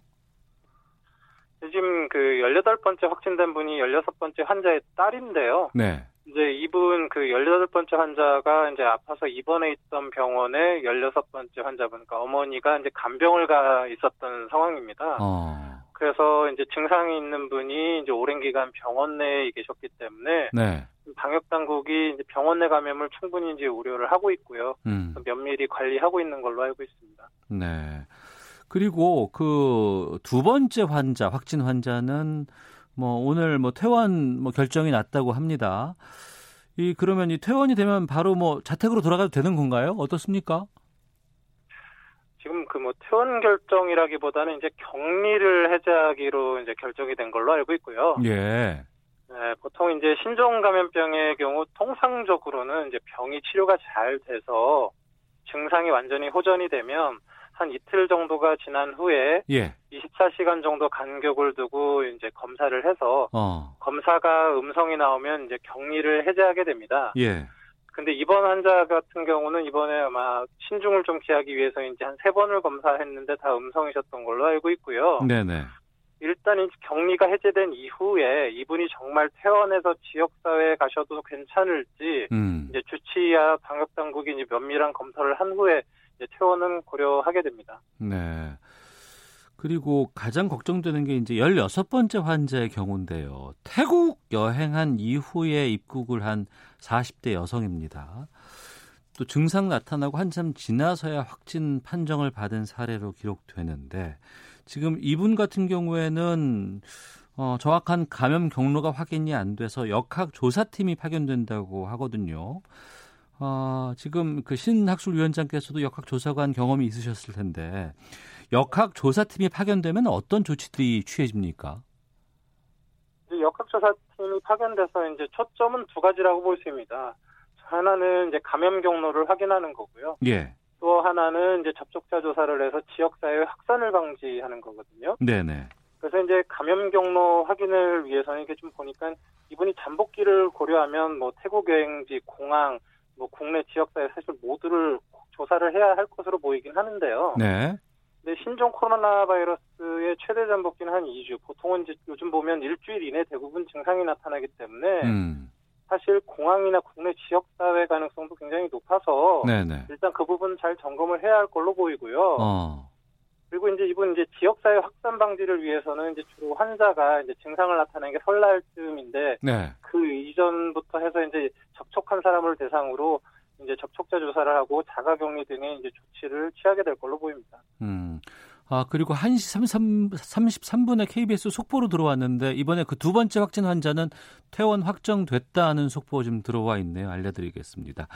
지금 그 18번째 확진된 분이 16번째 환자의 딸인데요. 네. 이제 이분 그 18번째 환자가 이제 아파서 입원해 있던 병원에 16번째 환자분, 그러니까 어머니가 이제 간병을 가 있었던 상황입니다. 어. 그래서 이제 증상이 있는 분이 이제 오랜 기간 병원 내에 계셨기 때문에 네. 방역 당국이 이제 병원 내 감염을 충분히 이제 우려를 하고 있고요. 음. 면밀히 관리하고 있는 걸로 알고 있습니다. 네. 그리고 그 두 번째 환자, 확진 환자는 뭐 오늘 뭐 퇴원 뭐 결정이 났다고 합니다. 이 그러면 이 퇴원이 되면 바로 뭐 자택으로 돌아가도 되는 건가요? 어떻습니까? 지금 그 뭐 퇴원 결정이라기보다는 이제 격리를 해제하기로 이제 결정이 된 걸로 알고 있고요. 예. 네, 보통 이제 신종 감염병의 경우 통상적으로는 이제 병이 치료가 잘 돼서 증상이 완전히 호전이 되면 한 이틀 정도가 지난 후에 예. 24시간 정도 간격을 두고 이제 검사를 해서 어. 검사가 음성이 나오면 이제 격리를 해제하게 됩니다. 예. 근데 이번 환자 같은 경우는 이번에 아마 신중을 좀 기하기 위해서 이제 한세 번을 검사했는데 다 음성이셨던 걸로 알고 있고요. 네네. 일단 이제 격리가 해제된 이후에 이분이 정말 퇴원해서 지역사회에 가셔도 괜찮을지 음. 이제 주치의와 방역 당국이 이제 면밀한 검사를 한 후에 이제 퇴원은 고려하게 됩니다. 네. 그리고 가장 걱정되는 게 이제 16번째 환자의 경우인데요. 태국 여행한 이후에 입국을 한 40대 여성입니다. 또 증상 나타나고 한참 지나서야 확진 판정을 받은 사례로 기록되는데 지금 이분 같은 경우에는 어, 정확한 감염 경로가 확인이 안 돼서 역학 조사팀이 파견된다고 하거든요. 어, 지금 그 신학술위원장께서도 역학 조사관 경험이 있으셨을 텐데 역학 조사팀이 파견되면 어떤 조치들이 취해집니까? 이제 역학조사팀이 파견돼서 이제 초점은 두 가지라고 볼 수 있습니다. 하나는 이제 감염 경로를 확인하는 거고요. 예. 또 하나는 이제 접촉자 조사를 해서 지역사회 확산을 방지하는 거거든요. 네네. 그래서 이제 감염 경로 확인을 위해서는 이게 좀 보니까 이분이 잠복기를 고려하면 뭐 태국 여행지, 공항, 뭐 국내 지역사회 사실 모두를 조사를 해야 할 것으로 보이긴 하는데요. 네. 근데 신종 코로나 바이러스의 최대 잠복기는 한 2주. 보통은 이제 요즘 보면 일주일 이내 대부분 증상이 나타나기 때문에 음. 사실 공항이나 국내 지역 사회 가능성도 굉장히 높아서 네네. 일단 그 부분 잘 점검을 해야 할 걸로 보이고요. 어. 그리고 이제 이분 이제 지역 사회 확산 방지를 위해서는 이제 주로 환자가 이제 증상을 나타내는 게 설날쯤인데 네. 그 이전부터 해서 이제 접촉한 사람을 대상으로 이제 접촉자 조사를 하고 자가격리 등의 이제 조치를 취하게 될 걸로 보입니다. 음. 아, 그리고 1시 33, 33분에 KBS 속보로 들어왔는데 이번에 그 두 번째 확진 환자는 퇴원 확정됐다는 속보 좀 들어와 있네요. 알려드리겠습니다.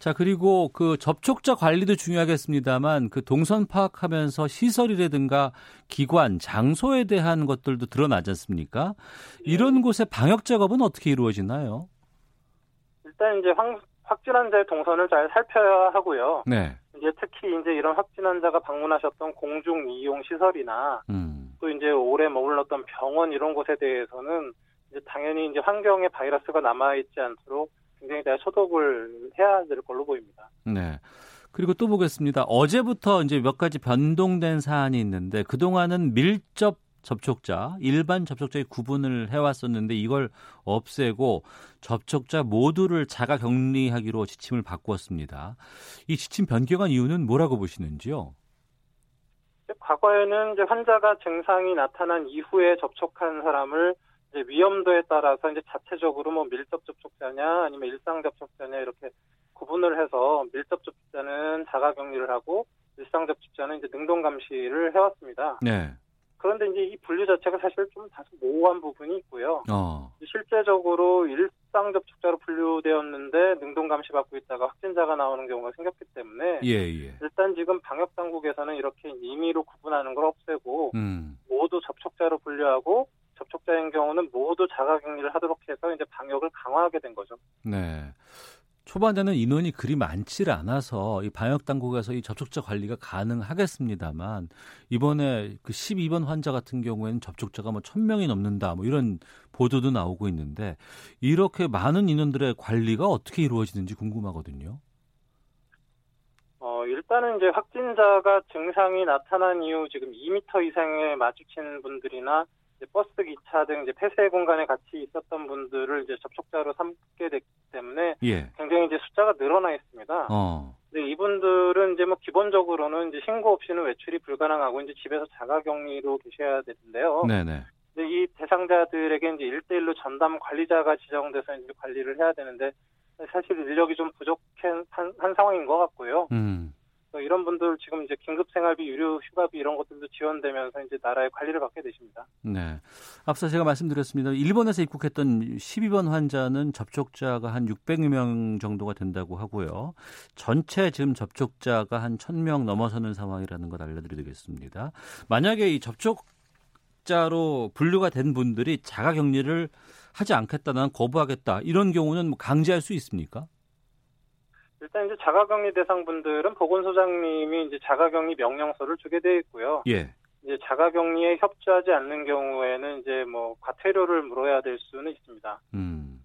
자, 그리고 그 접촉자 관리도 중요하겠습니다만 그 동선 파악하면서 시설이라든가 기관, 장소에 대한 것들도 드러나지 않습니까? 이런 곳의 방역 작업은 어떻게 이루어지나요? 일단 이제 확, 확진 환자의 동선을 잘 살펴야 하고요. 네. 이제 특히 이제 이런 확진 환자가 방문하셨던 공중 이용 시설이나 음. 또 이제 오래 머물렀던 병원 이런 곳에 대해서는 이제 당연히 이제 환경에 바이러스가 남아 있지 않도록 굉장히 잘 소독을 해야 될 걸로 보입니다. 네. 그리고 또 보겠습니다. 어제부터 이제 몇 가지 변동된 사안이 있는데 그동안은 밀접 접촉자, 일반 접촉자의 구분을 해왔었는데 이걸 없애고 접촉자 모두를 자가 격리하기로 지침을 바꾸었습니다. 이 지침 변경한 이유는 뭐라고 보시는지요? 과거에는 이제 환자가 증상이 나타난 이후에 접촉한 사람을 이제 위험도에 따라서 이제 자체적으로 뭐 밀접 접촉자냐 아니면 일상 접촉자냐 이렇게 구분을 해서 밀접 접촉자는 자가 격리를 하고 일상 접촉자는 이제 능동 감시를 해왔습니다. 네. 그런데 이제 이 분류 자체가 사실 좀 다소 모호한 부분이 있고요. 어. 실제적으로 일상 접촉자로 분류되었는데 능동 감시 받고 있다가 확진자가 나오는 경우가 생겼기 때문에 예, 예. 일단 지금 방역 당국에서는 이렇게 임의로 구분하는 걸 없애고 음. 모두 접촉자로 분류하고 접촉자인 경우는 모두 자가격리를 하도록 해서 이제 방역을 강화하게 된 거죠. 네. 초반에는 인원이 그리 많지 않아서 이 방역 당국에서 이 접촉자 관리가 가능하겠습니다만 이번에 그 12번 환자 같은 경우에는 접촉자가 뭐 1000명이 넘는다 뭐 이런 보도도 나오고 있는데 이렇게 많은 인원들의 관리가 어떻게 이루어지는지 궁금하거든요. 어, 일단은 이제 확진자가 증상이 나타난 이후 지금 2m 이상에 마주친 분들이나 버스 기차 등 이제 폐쇄 공간에 같이 있었던 분들을 이제 접촉자로 삼게 됐기 때문에 예. 굉장히 이제 숫자가 늘어나 있습니다. 어. 근데 이분들은 이제 뭐 기본적으로는 이제 신고 없이는 외출이 불가능하고 이제 집에서 자가격리로 계셔야 되는데요. 네네. 근데 이 대상자들에게 이제 1대1로 전담 관리자가 지정돼서 이제 관리를 해야 되는데 사실 인력이 좀 부족한 한, 한 상황인 것 같고요. 음. 이런 분들 지금 이제 긴급 생활비, 유료 휴가비 이런 것들도 지원되면서 이제 나라의 관리를 받게 되십니다. 네. 앞서 제가 말씀드렸습니다. 일본에서 입국했던 12번 환자는 접촉자가 한 600여 명 정도가 된다고 하고요. 전체 지금 접촉자가 한 1000명 넘어서는 상황이라는 걸 알려드리겠습니다. 만약에 이 접촉자로 분류가 된 분들이 자가 격리를 하지 않겠다, 나는 거부하겠다 이런 경우는 뭐 강제할 수 있습니까? 일단 이제 자가격리 대상분들은 보건소장님이 이제 자가격리 명령서를 주게 돼 있고요. 예. 이제 자가격리에 협조하지 않는 경우에는 이제 뭐 과태료를 물어야 될 수는 있습니다. 음.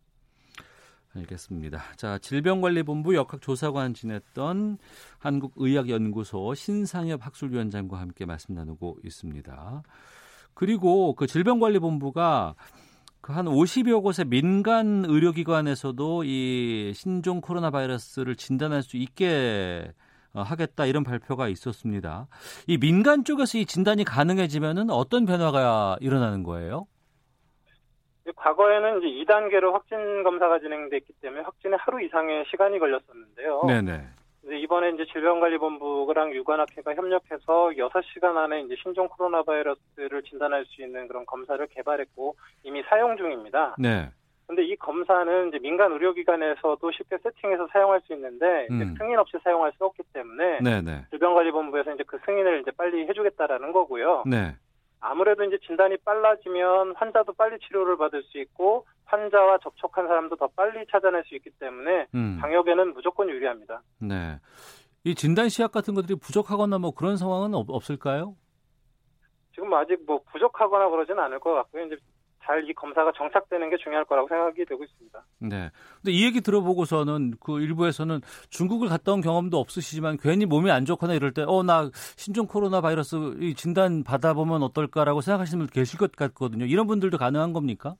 알겠습니다. 자, 질병관리본부 역학조사관 지냈던 한국의학연구소 신상엽 학술위원장과 함께 말씀 나누고 있습니다. 그리고 그 질병관리본부가 그 한 50여 곳의 민간 의료기관에서도 이 신종 코로나 바이러스를 진단할 수 있게 어, 하겠다 이런 발표가 있었습니다. 이 민간 쪽에서 이 진단이 가능해지면은 어떤 변화가 일어나는 거예요? 과거에는 이제 2단계로 확진 검사가 진행됐기 때문에 확진에 하루 이상의 시간이 걸렸었는데요. 네네. 이제 이번에 이제 질병관리본부랑 유관학회가 협력해서 6시간 안에 이제 신종 코로나 바이러스를 진단할 수 있는 그런 검사를 개발했고 이미 사용 중입니다. 네. 근데 이 검사는 이제 민간 의료기관에서도 쉽게 세팅해서 사용할 수 있는데 음. 승인 없이 사용할 수 없기 때문에 네네. 질병관리본부에서 이제 그 승인을 이제 빨리 해주겠다라는 거고요. 네. 아무래도 이제 진단이 빨라지면 환자도 빨리 치료를 받을 수 있고 환자와 접촉한 사람도 더 빨리 찾아낼 수 있기 때문에 음. 방역에는 무조건 유리합니다. 네. 이 진단 시약 같은 것들이 부족하거나 뭐 그런 상황은 없, 없을까요? 지금 아직 뭐 부족하거나 그러지는 않을 것 같고요. 이제 잘 이 검사가 정착되는 게 중요할 거라고 생각이 되고 있습니다. 네. 근데 이 얘기 들어보고서는 그 일부에서는 중국을 갔다 온 경험도 없으시지만 괜히 몸이 안 좋거나 이럴 때 어 나 신종 코로나 바이러스 이 진단 받아보면 어떨까라고 생각하시는 분 계실 것 같거든요. 이런 분들도 가능한 겁니까?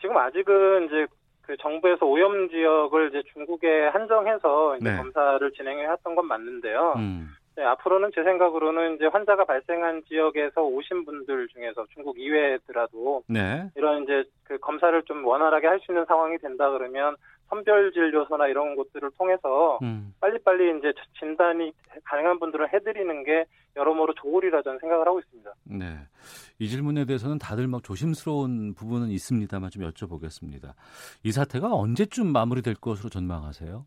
지금 아직은 이제 그 정부에서 오염 지역을 이제 중국에 한정해서 이제 네. 검사를 진행해 왔던 건 맞는데요. 음. 네, 앞으로는 제 생각으로는 이제 환자가 발생한 지역에서 오신 분들 중에서 중국 이외더라도 네. 이런 이제 그 검사를 좀 원활하게 할 수 있는 상황이 된다 그러면 선별 진료소나 이런 곳들을 통해서 음. 빨리빨리 이제 진단이 가능한 분들을 해드리는 게 여러모로 좋으리라 저는 생각을 하고 있습니다. 네. 이 질문에 대해서는 다들 막 조심스러운 부분은 있습니다만 좀 여쭤보겠습니다. 이 사태가 언제쯤 마무리될 것으로 전망하세요?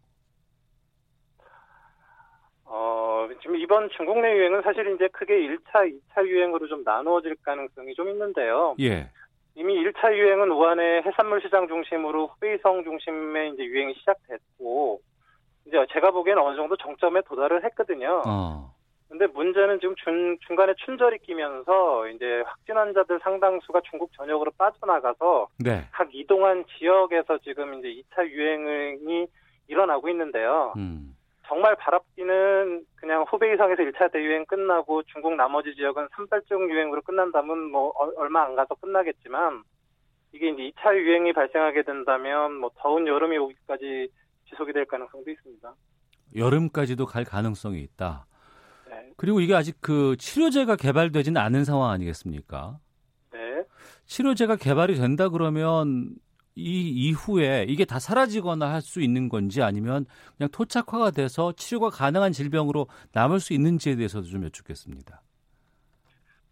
어, 지금 이번 중국 내 유행은 사실 이제 크게 1차, 2차 유행으로 좀 나누어질 가능성이 좀 있는데요. 예. 이미 1차 유행은 우한의 해산물 시장 중심으로 후베이성 중심의 이제 유행이 시작됐고, 이제 제가 보기에는 어느 정도 정점에 도달을 했거든요. 어. 근데 문제는 지금 중, 중간에 춘절이 끼면서 이제 확진 환자들 상당수가 중국 전역으로 빠져나가서 네. 각 이동한 지역에서 지금 이제 2차 유행이 일어나고 있는데요. 음. 정말 바랍기는 그냥 후베이 성에서 1차 대유행 끝나고 중국 나머지 지역은 산발적 유행으로 끝난다면 뭐 어- 얼마 안 가서 끝나겠지만 이게 이제 2차 유행이 발생하게 된다면 뭐 더운 여름이 오기까지 지속이 될 가능성도 있습니다. 여름까지도 갈 가능성이 있다. 네. 그리고 이게 아직 그 치료제가 개발되지는 않은 상황 아니겠습니까? 네. 치료제가 개발이 된다 그러면 이 이후에 이게 다 사라지거나 할 수 있는 건지 아니면 그냥 토착화가 돼서 치료가 가능한 질병으로 남을 수 있는지에 대해서도 좀 여쭙겠습니다.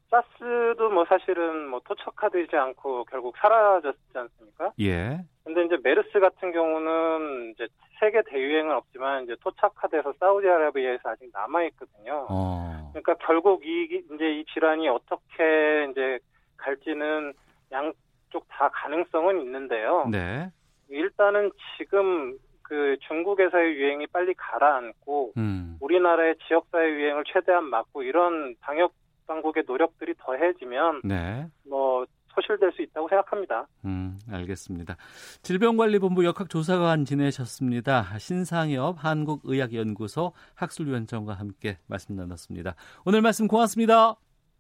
사스도 뭐 사실은 뭐 토착화되지 않고 결국 사라졌지 않습니까? 예. 근데 이제 메르스 같은 경우는 이제 세계 대유행은 없지만 이제 토착화돼서 사우디아라비아에서 아직 남아 있거든요. 어. 그러니까 결국 이 이제 이 질환이 어떻게 이제 갈지는 양 쪽 다 가능성은 있는데요. 네. 일단은 지금 그 중국에서의 유행이 빨리 가라앉고 음. 우리나라의 지역사회 유행을 최대한 막고 이런 방역 당국의 노력들이 더해지면 네. 뭐 소실될 수 있다고 생각합니다. 음, 알겠습니다. 질병관리본부 역학조사관 지내셨습니다. 신상엽 한국의학연구소 학술위원장과 함께 말씀 나눴습니다. 오늘 말씀 고맙습니다.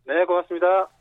네, 고맙습니다.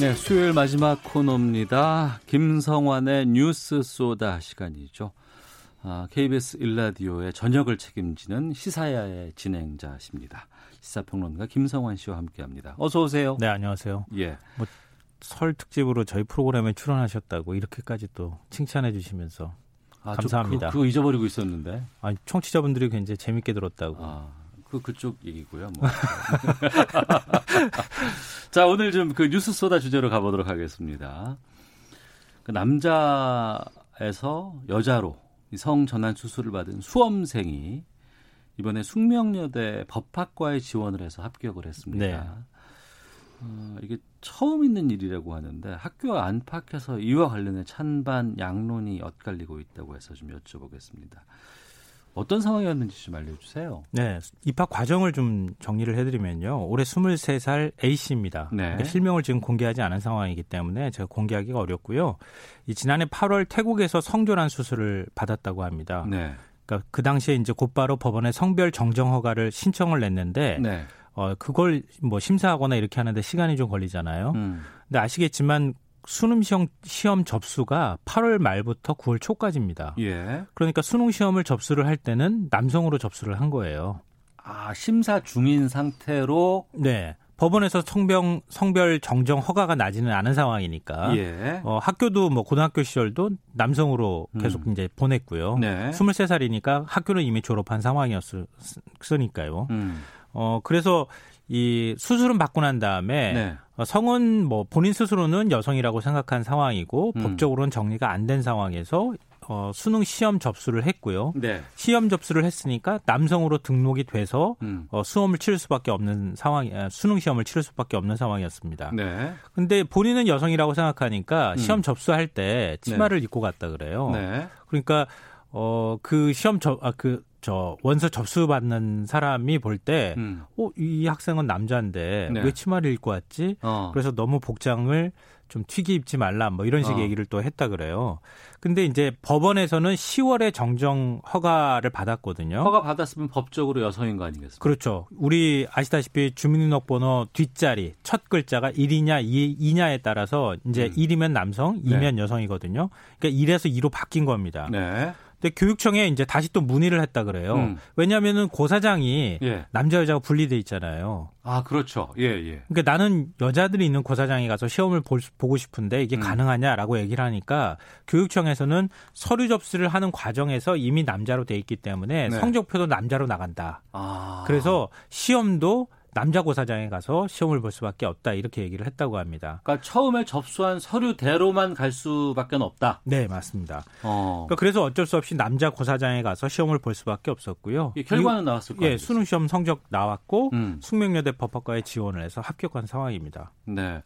네, 수요일 마지막 코너입니다. 김성환의 뉴스 소다 시간이죠. 아, KBS 일라디오의 저녁을 책임지는 시사야의 진행자십니다. 시사평론가 김성환 씨와 함께합니다. 어서 오세요. 네, 안녕하세요. 예. 뭐, 설 특집으로 저희 프로그램에 출연하셨다고 이렇게까지 또 칭찬해 주시면서 아, 감사합니다. 그, 그거 잊어버리고 있었는데. 아니, 청취자분들이 굉장히 재밌게 들었다고. 아, 그 그쪽 얘기고요. 뭐. 자, 오늘 좀 그 뉴스 소다 주제로 가보도록 하겠습니다. 그 남자에서 여자로 성 전환 수술을 받은 수험생이 이번에 숙명여대 법학과에 지원을 해서 합격을 했습니다. 네. 어, 이게 처음 있는 일이라고 하는데 학교 안팎에서 이와 관련해 찬반 양론이 엇갈리고 있다고 해서 좀 여쭤보겠습니다. 어떤 상황이었는지 좀 알려주세요. 네, 입학 과정을 좀 정리를 해드리면요. 올해 23살 A 씨입니다. 네. 그러니까 실명을 지금 공개하지 않은 상황이기 때문에 제가 공개하기가 어렵고요. 이 지난해 8월 태국에서 성교란 수술을 받았다고 합니다. 네. 그러니까 그 당시에 이제 곧바로 법원에 성별 정정 허가를 신청을 냈는데 네. 어 그걸 뭐 심사하거나 이렇게 하는데 시간이 좀 걸리잖아요. 음. 근데 아시겠지만 수능 시험 시험 접수가 8월 말부터 9월 초까지입니다. 예. 그러니까 수능 시험을 접수를 할 때는 남성으로 접수를 한 거예요. 아, 심사 중인 상태로 네. 법원에서 성병 성별 정정 허가가 나지는 않은 상황이니까 예. 어, 학교도 뭐 고등학교 시절도 남성으로 계속 음. 이제 보냈고요. 네. 23살이니까 학교는 이미 졸업한 상황이었으니까요. 음. 어 그래서 이 수술은 받고 난 다음에 네. 어, 성은 뭐 본인 스스로는 여성이라고 생각한 상황이고 음. 법적으로는 정리가 안 된 상황에서 어, 수능 시험 접수를 했고요. 네. 시험 접수를 했으니까 남성으로 등록이 돼서 음. 어, 수험을 치를 수밖에 없는 상황, 아, 수능 시험을 치를 수밖에 없는 상황이었습니다. 네. 근데 본인은 여성이라고 생각하니까 음. 시험 접수할 때 치마를 입고 갔다 그래요. 네. 그러니까 어 그 시험 접 아 그 저 원서 접수 받는 사람이 볼 때 음. 어, 이 학생은 남자인데 네. 왜 치마를 입고 왔지? 어. 그래서 너무 복장을 좀 튀게 입지 말라 뭐 이런 식 어. 얘기를 또 했다 그래요. 근데 이제 법원에서는 10월에 정정 허가를 받았거든요. 허가 받았으면 법적으로 여성인 거 아니겠습니까? 그렇죠. 우리 아시다시피 주민등록번호 뒷자리 첫 글자가 1이냐 2, 2냐에 따라서 이제 음. 1이면 남성, 2면 여성이거든요. 그러니까 1에서 2로 바뀐 겁니다. 네. 근데 교육청에 이제 다시 또 문의를 했다 그래요. 음. 왜냐하면은 고사장이 예. 남자 여자가 분리돼 있잖아요. 아, 그렇죠. 예, 예. 그러니까 나는 여자들이 있는 고사장에 가서 시험을 볼 수- 보고 싶은데 이게 음. 가능하냐라고 얘기를 하니까 교육청에서는 서류 접수를 하는 과정에서 이미 남자로 돼 있기 때문에 네. 성적표도 남자로 나간다. 아. 그래서 시험도 남자 고사장에 가서 시험을 볼 수밖에 없다 이렇게 얘기를 했다고 합니다. 그러니까 처음에 접수한 서류대로만 갈 수밖에 없다. 네, 맞습니다. 어. 그러니까 그래서 어쩔 수 없이 남자 고사장에 가서 시험을 볼 수밖에 없었고요. 이 결과는 나왔을 거 예? 수능 시험 성적 나왔고 음. 숙명여대 법학과에 지원을 해서 합격한 상황입니다. 네.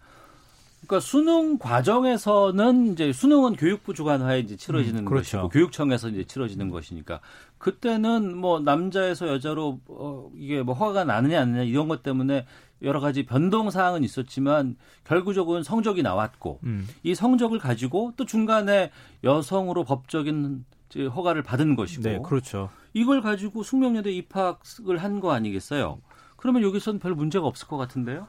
그러니까 수능 과정에서는 이제 수능은 교육부 주관하에 이제 치러지는 음, 그렇죠. 것이고 교육청에서 이제 치러지는 것이니까 그때는 뭐 남자에서 여자로 어 이게 뭐 허가가 나느냐 안 나느냐 이런 것 때문에 여러 가지 변동 사항은 있었지만 결국적으로는 성적이 나왔고 음. 이 성적을 가지고 또 중간에 여성으로 법적인 허가를 받은 것이고 네, 그렇죠. 이걸 가지고 숙명여대 입학을 한 거 아니겠어요? 그러면 여기서는 별 문제가 없을 것 같은데요?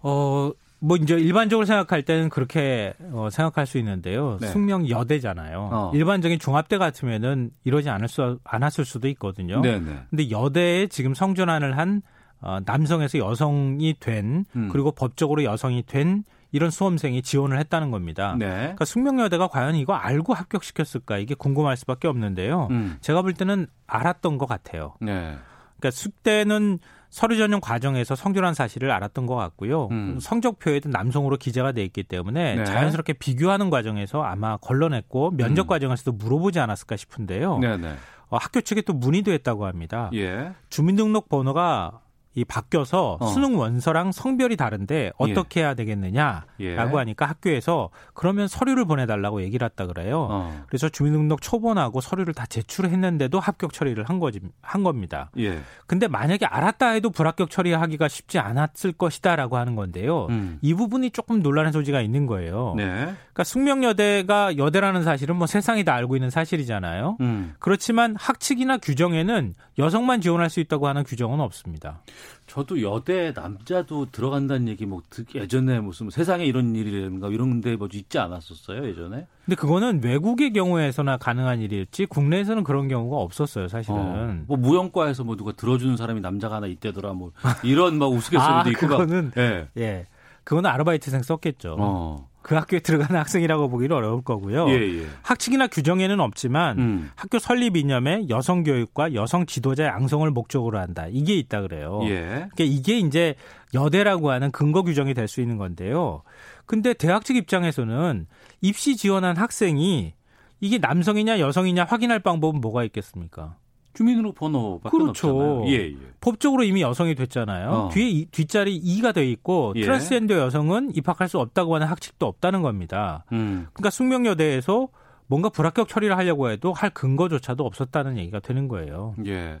어, 뭐 이제 일반적으로 생각할 때는 그렇게 어, 생각할 수 있는데요. 네. 숙명 여대잖아요. 어. 일반적인 중합대 같으면은 이러지 않을 수 않았을 수도 있거든요. 네네. 근데 여대에 지금 성전환을 한 어, 남성에서 여성이 된 음. 그리고 법적으로 여성이 된 이런 수험생이 지원을 했다는 겁니다. 네. 그러니까 숙명여대가 과연 이거 알고 합격시켰을까 이게 궁금할 수밖에 없는데요. 음. 제가 볼 때는 알았던 것 같아요. 네. 그러니까 숙대는 서류 전형 과정에서 성전환 사실을 알았던 것 같고요. 음. 성적표에도 남성으로 기재가 돼 있기 때문에 네. 자연스럽게 비교하는 과정에서 아마 걸러냈고 면접 음. 과정에서도 물어보지 않았을까 싶은데요. 네 네. 어, 학교 측에 또 문의도 했다고 합니다. 예. 주민등록 번호가 이 바뀌어서 어. 수능 원서랑 성별이 다른데 어떻게 해야 되겠느냐라고 예. 하니까 학교에서 그러면 서류를 보내달라고 얘기를 했다 그래요. 어. 그래서 주민등록 초본하고 서류를 다 제출했는데도 합격 처리를 한 거지 한 겁니다. 예. 근데 만약에 알았다 해도 불합격 처리하기가 쉽지 않았을 것이다라고 하는 건데요. 음. 이 부분이 조금 논란의 소지가 있는 거예요. 네. 그러니까 숙명여대가 여대라는 사실은 뭐 세상이 다 알고 있는 사실이잖아요. 음. 그렇지만 학칙이나 규정에는 여성만 지원할 수 있다고 하는 규정은 없습니다. 저도 여대 남자도 들어간다는 얘기 뭐 듣- 예전에 무슨 세상에 이런 일이라든가 이런 데 뭐 있지 않았었어요 예전에? 근데 그거는 외국의 경우에서나 가능한 일이었지 국내에서는 그런 경우가 없었어요, 사실은. 어. 뭐 무용과에서 뭐 누가 들어주는 사람이 남자가 하나 있대더라 뭐 이런 막 우스갯소리도 아, 있고 막. 그거는 예. 예. 그거는 아르바이트생 썼겠죠. 어. 그 학교에 들어가는 학생이라고 보기는 어려울 거고요. 예, 예. 학칙이나 규정에는 없지만 음. 학교 설립 이념에 여성 교육과 여성 지도자 양성을 목적으로 한다. 이게 있다 그래요. 예. 그러니까 이게 이제 여대라고 하는 근거 규정이 될 수 있는 건데요. 근데 대학 측 입장에서는 입시 지원한 학생이 이게 남성이냐 여성이냐 확인할 방법은 뭐가 있겠습니까? 주민등록번호밖에 그렇죠. 없잖아요. 예, 예. 법적으로 이미 여성이 됐잖아요. 어. 뒤에 이- 뒷자리 2가 돼 있고 예. 트랜스젠더 여성은 입학할 수 없다고 하는 학칙도 없다는 겁니다. 음. 그러니까 숙명여대에서 뭔가 불합격 처리를 하려고 해도 할 근거조차도 없었다는 얘기가 되는 거예요. 예.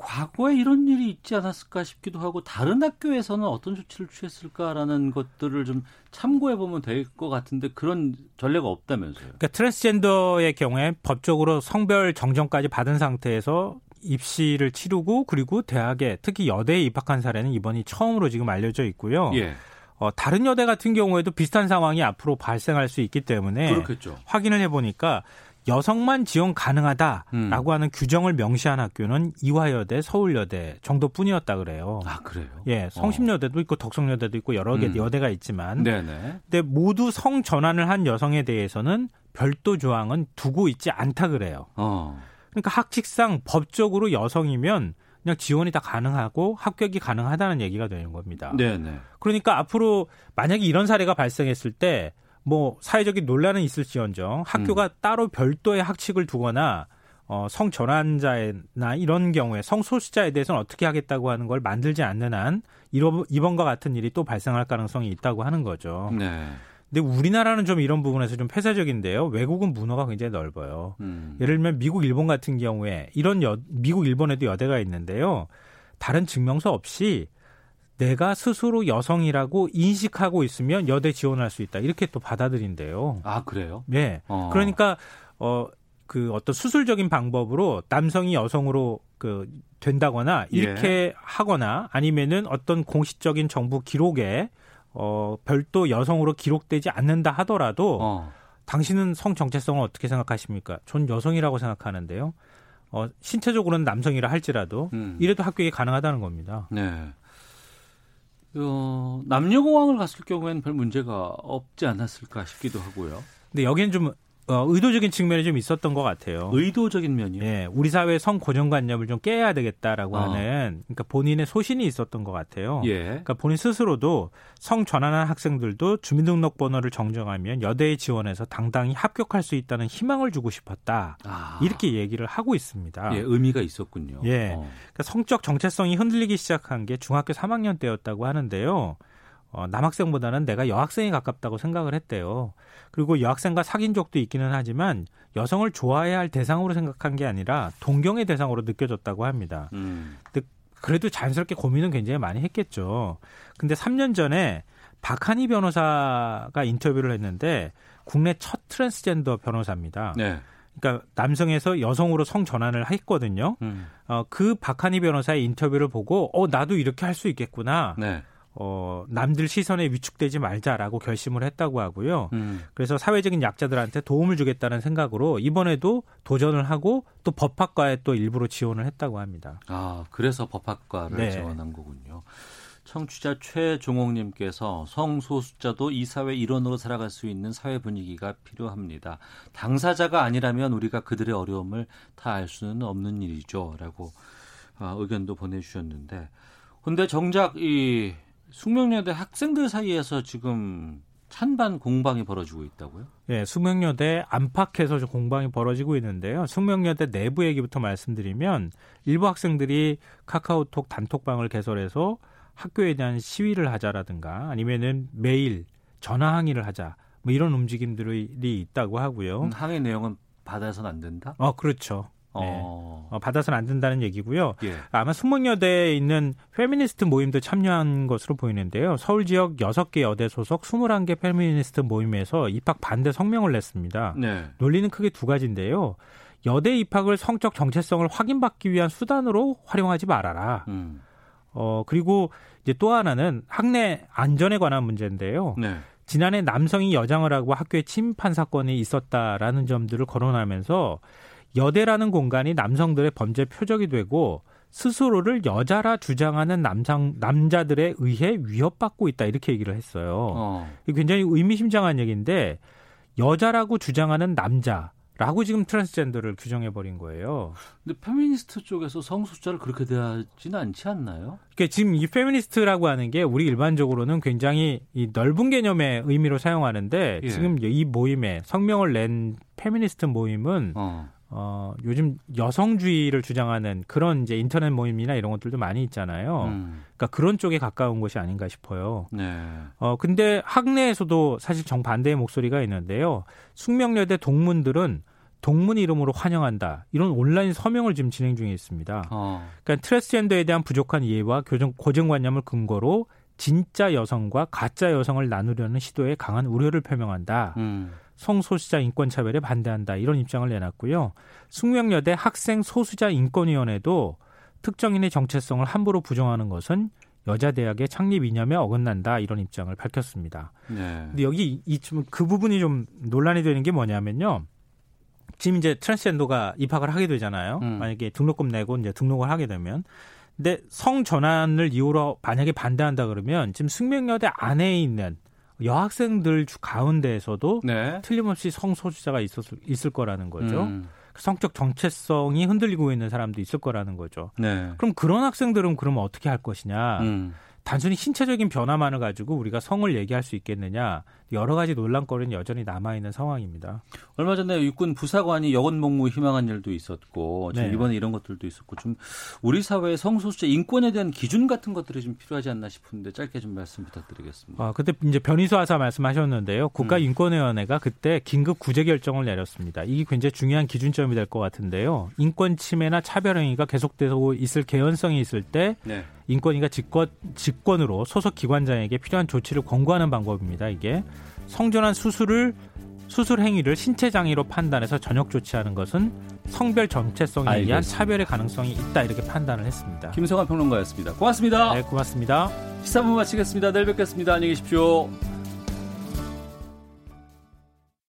과거에 이런 일이 있지 않았을까 싶기도 하고 다른 학교에서는 어떤 조치를 취했을까라는 것들을 좀 참고해 보면 될 것 같은데 그런 전례가 없다면서요. 그러니까 트랜스젠더의 경우에 법적으로 성별 정정까지 받은 상태에서 입시를 치르고 그리고 대학에 특히 여대에 입학한 사례는 이번이 처음으로 지금 알려져 있고요. 예. 어, 다른 여대 같은 경우에도 비슷한 상황이 앞으로 발생할 수 있기 때문에 그렇겠죠. 확인을 해보니까 여성만 지원 가능하다라고 음. 하는 규정을 명시한 학교는 이화여대, 서울여대 정도뿐이었다 그래요. 아 그래요? 예, 성심여대도 있고 덕성여대도 있고 여러 개 음. 여대가 있지만, 네네. 근데 모두 성 전환을 한 여성에 대해서는 별도 조항은 두고 있지 않다 그래요. 어. 그러니까 학칙상 법적으로 여성이면 그냥 지원이 다 가능하고 합격이 가능하다는 얘기가 되는 겁니다. 네네. 그러니까 앞으로 만약에 이런 사례가 발생했을 때 뭐 사회적인 논란은 있을지언정 학교가 따로 별도의 학칙을 두거나 어, 성전환자나 이런 경우에 성소수자에 대해서는 어떻게 하겠다고 하는 걸 만들지 않는 한 이번과 같은 일이 또 발생할 가능성이 있다고 하는 거죠. 네. 근데 우리나라는 좀 이런 부분에서 좀 폐쇄적인데요. 외국은 문화가 굉장히 넓어요. 음. 예를 들면 미국, 일본 같은 경우에 이런 여, 미국, 일본에도 여대가 있는데요. 다른 증명서 없이 내가 스스로 여성이라고 인식하고 있으면 여대 지원할 수 있다. 이렇게 또 받아들인대요. 아 그래요? 네. 어. 그러니까 어 그 어떤 수술적인 방법으로 남성이 여성으로 그 된다거나 예. 이렇게 하거나 아니면은 어떤 공식적인 정부 기록에 어 별도 여성으로 기록되지 않는다 하더라도 어. 당신은 성 정체성을 어떻게 생각하십니까? 전 여성이라고 생각하는데요. 어 신체적으로는 남성이라 할지라도 음. 이래도 합격이 가능하다는 겁니다. 네. 어, 남녀공학을 갔을 경우에는 별 문제가 없지 않았을까 싶기도 하고요. 근데 여기는 좀 어, 의도적인 측면이 좀 있었던 것 같아요. 의도적인 면이요. 예, 우리 사회의 성 고정관념을 좀 깨야 되겠다라고 어. 하는 그러니까 본인의 소신이 있었던 것 같아요. 예. 그러니까 본인 스스로도 성 전환한 학생들도 주민등록번호를 정정하면 여대에 지원해서 당당히 합격할 수 있다는 희망을 주고 싶었다. 아. 이렇게 얘기를 하고 있습니다. 예, 의미가 있었군요. 예. 어. 그러니까 성적 정체성이 흔들리기 시작한 게 중학교 3학년 때였다고 하는데요. 어, 남학생보다는 내가 여학생이 가깝다고 생각을 했대요. 그리고 여학생과 사귄 적도 있기는 하지만 여성을 좋아해야 할 대상으로 생각한 게 아니라 동경의 대상으로 느껴졌다고 합니다. 음. 그래도 자연스럽게 고민은 굉장히 많이 했겠죠. 근데 3년 전에 박한희 변호사가 인터뷰를 했는데 국내 첫 트랜스젠더 변호사입니다. 네. 그러니까 남성에서 여성으로 성 전환을 했거든요. 음. 어, 그 박한희 변호사의 인터뷰를 보고 어 나도 이렇게 할 수 있겠구나. 네. 어, 남들 시선에 위축되지 말자라고 결심을 했다고 하고요. 음. 그래서 사회적인 약자들한테 도움을 주겠다는 생각으로 이번에도 도전을 하고 또 법학과에 또 일부러 지원을 했다고 합니다. 아, 그래서 법학과를 네. 지원한 거군요. 청취자 최종옥님께서 성소수자도 이 사회 일원으로 살아갈 수 있는 사회 분위기가 필요합니다. 당사자가 아니라면 우리가 그들의 어려움을 다 알 수는 없는 일이죠 라고 아, 의견도 보내주셨는데, 근데 정작 이 숙명여대 학생들 사이에서 지금 찬반 공방이 벌어지고 있다고요? 예, 숙명여대 안팎에서 좀 공방이 벌어지고 있는데요. 숙명여대 내부 얘기부터 말씀드리면 일부 학생들이 카카오톡 단톡방을 개설해서 학교에 대한 시위를 하자라든가 아니면은 매일 전화 항의를 하자 뭐 이런 움직임들이 있다고 하고요. 음, 항의 내용은 받아서는 안 된다? 어, 그렇죠. 네. 어. 어, 받아서는 안 된다는 얘기고요. 예. 아마 숙명여대에 있는 페미니스트 모임도 참여한 것으로 보이는데요. 서울 지역 6개 여대 소속 21개 페미니스트 모임에서 입학 반대 성명을 냈습니다. 네. 논리는 크게 두 가지인데요. 여대 입학을 성적 정체성을 확인받기 위한 수단으로 활용하지 말아라. 음. 어, 그리고 이제 또 하나는 학내 안전에 관한 문제인데요. 네. 지난해 남성이 여장을 하고 학교에 침입한 사건이 있었다라는 점들을 거론하면서 여대라는 공간이 남성들의 범죄 표적이 되고 스스로를 여자라 주장하는 남성 남자들에 의해 위협받고 있다 이렇게 얘기를 했어요. 어. 굉장히 의미심장한 얘기인데 여자라고 주장하는 남자 라고 지금 트랜스젠더를 규정해 버린 거예요. 근데 페미니스트 쪽에서 성소수자를 그렇게 대하지는 않지 않나요? 그러니까 지금 이 페미니스트라고 하는 게 우리 일반적으로는 굉장히 이 넓은 개념의 의미로 사용하는데 예. 지금 이 모임에 성명을 낸 페미니스트 모임은 어. 어, 요즘 여성주의를 주장하는 그런 이제 인터넷 모임이나 이런 것들도 많이 있잖아요. 음. 그러니까 그런 쪽에 가까운 것이 아닌가 싶어요. 네. 어, 근데 학내에서도 사실 정반대의 목소리가 있는데요. 숙명여대 동문들은 동문 이름으로 환영한다. 이런 온라인 서명을 지금 진행 중에 있습니다. 어. 그러니까 트랜스젠더에 대한 부족한 이해와 교정, 고정관념을 근거로 진짜 여성과 가짜 여성을 나누려는 시도에 강한 우려를 표명한다. 음. 성소수자 인권 차별에 반대한다. 이런 입장을 내놨고요. 숙명여대 학생 소수자 인권위원회도 특정인의 정체성을 함부로 부정하는 것은 여자 대학의 창립 이념에 어긋난다. 이런 입장을 밝혔습니다. 네. 근데 여기 이그 부분이 좀 논란이 되는 게 뭐냐면요. 지금 이제 트랜스젠더가 입학을 하게 되잖아요. 음. 만약에 등록금 내고 이제 등록을 하게 되면. 근데 성 전환을 이유로 만약에 반대한다 그러면 지금 숙명여대 안에 있는 여학생들 주- 가운데에서도 네. 틀림없이 성소수자가 있었을, 있을 거라는 거죠. 음. 성적 정체성이 흔들리고 있는 사람도 있을 거라는 거죠. 네. 그럼 그런 학생들은 그러면 어떻게 할 것이냐? 음. 단순히 신체적인 변화만을 가지고 우리가 성을 얘기할 수 있겠느냐? 여러 가지 논란거리는 여전히 남아 있는 상황입니다. 얼마 전에 육군 부사관이 여군 복무 희망한 일도 있었고 네. 이번에 이런 것들도 있었고 좀 우리 사회의 성소수자 인권에 대한 기준 같은 것들이 좀 필요하지 않나 싶은데 짧게 좀 말씀 부탁드리겠습니다. 아, 그때 이제 변희수 하사 말씀하셨는데요. 국가인권위원회가 그때 긴급 구제 결정을 내렸습니다. 이게 굉장히 중요한 기준점이 될 것 같은데요. 인권 침해나 차별 행위가 계속되고 있을 개연성이 있을 때 네. 인권위가 직권, 직권으로 소속 기관장에게 필요한 조치를 권고하는 방법입니다. 이게 성전환 수술을 수술 행위를 신체 장애로 판단해서 전역 조치하는 것은 성별 정체성에 의한 알겠습니다. 차별의 가능성이 있다 이렇게 판단을 했습니다. 김성환 평론가였습니다. 고맙습니다. 네, 고맙습니다. 시사부 마치겠습니다. 내일 뵙겠습니다. 안녕히 계십시오.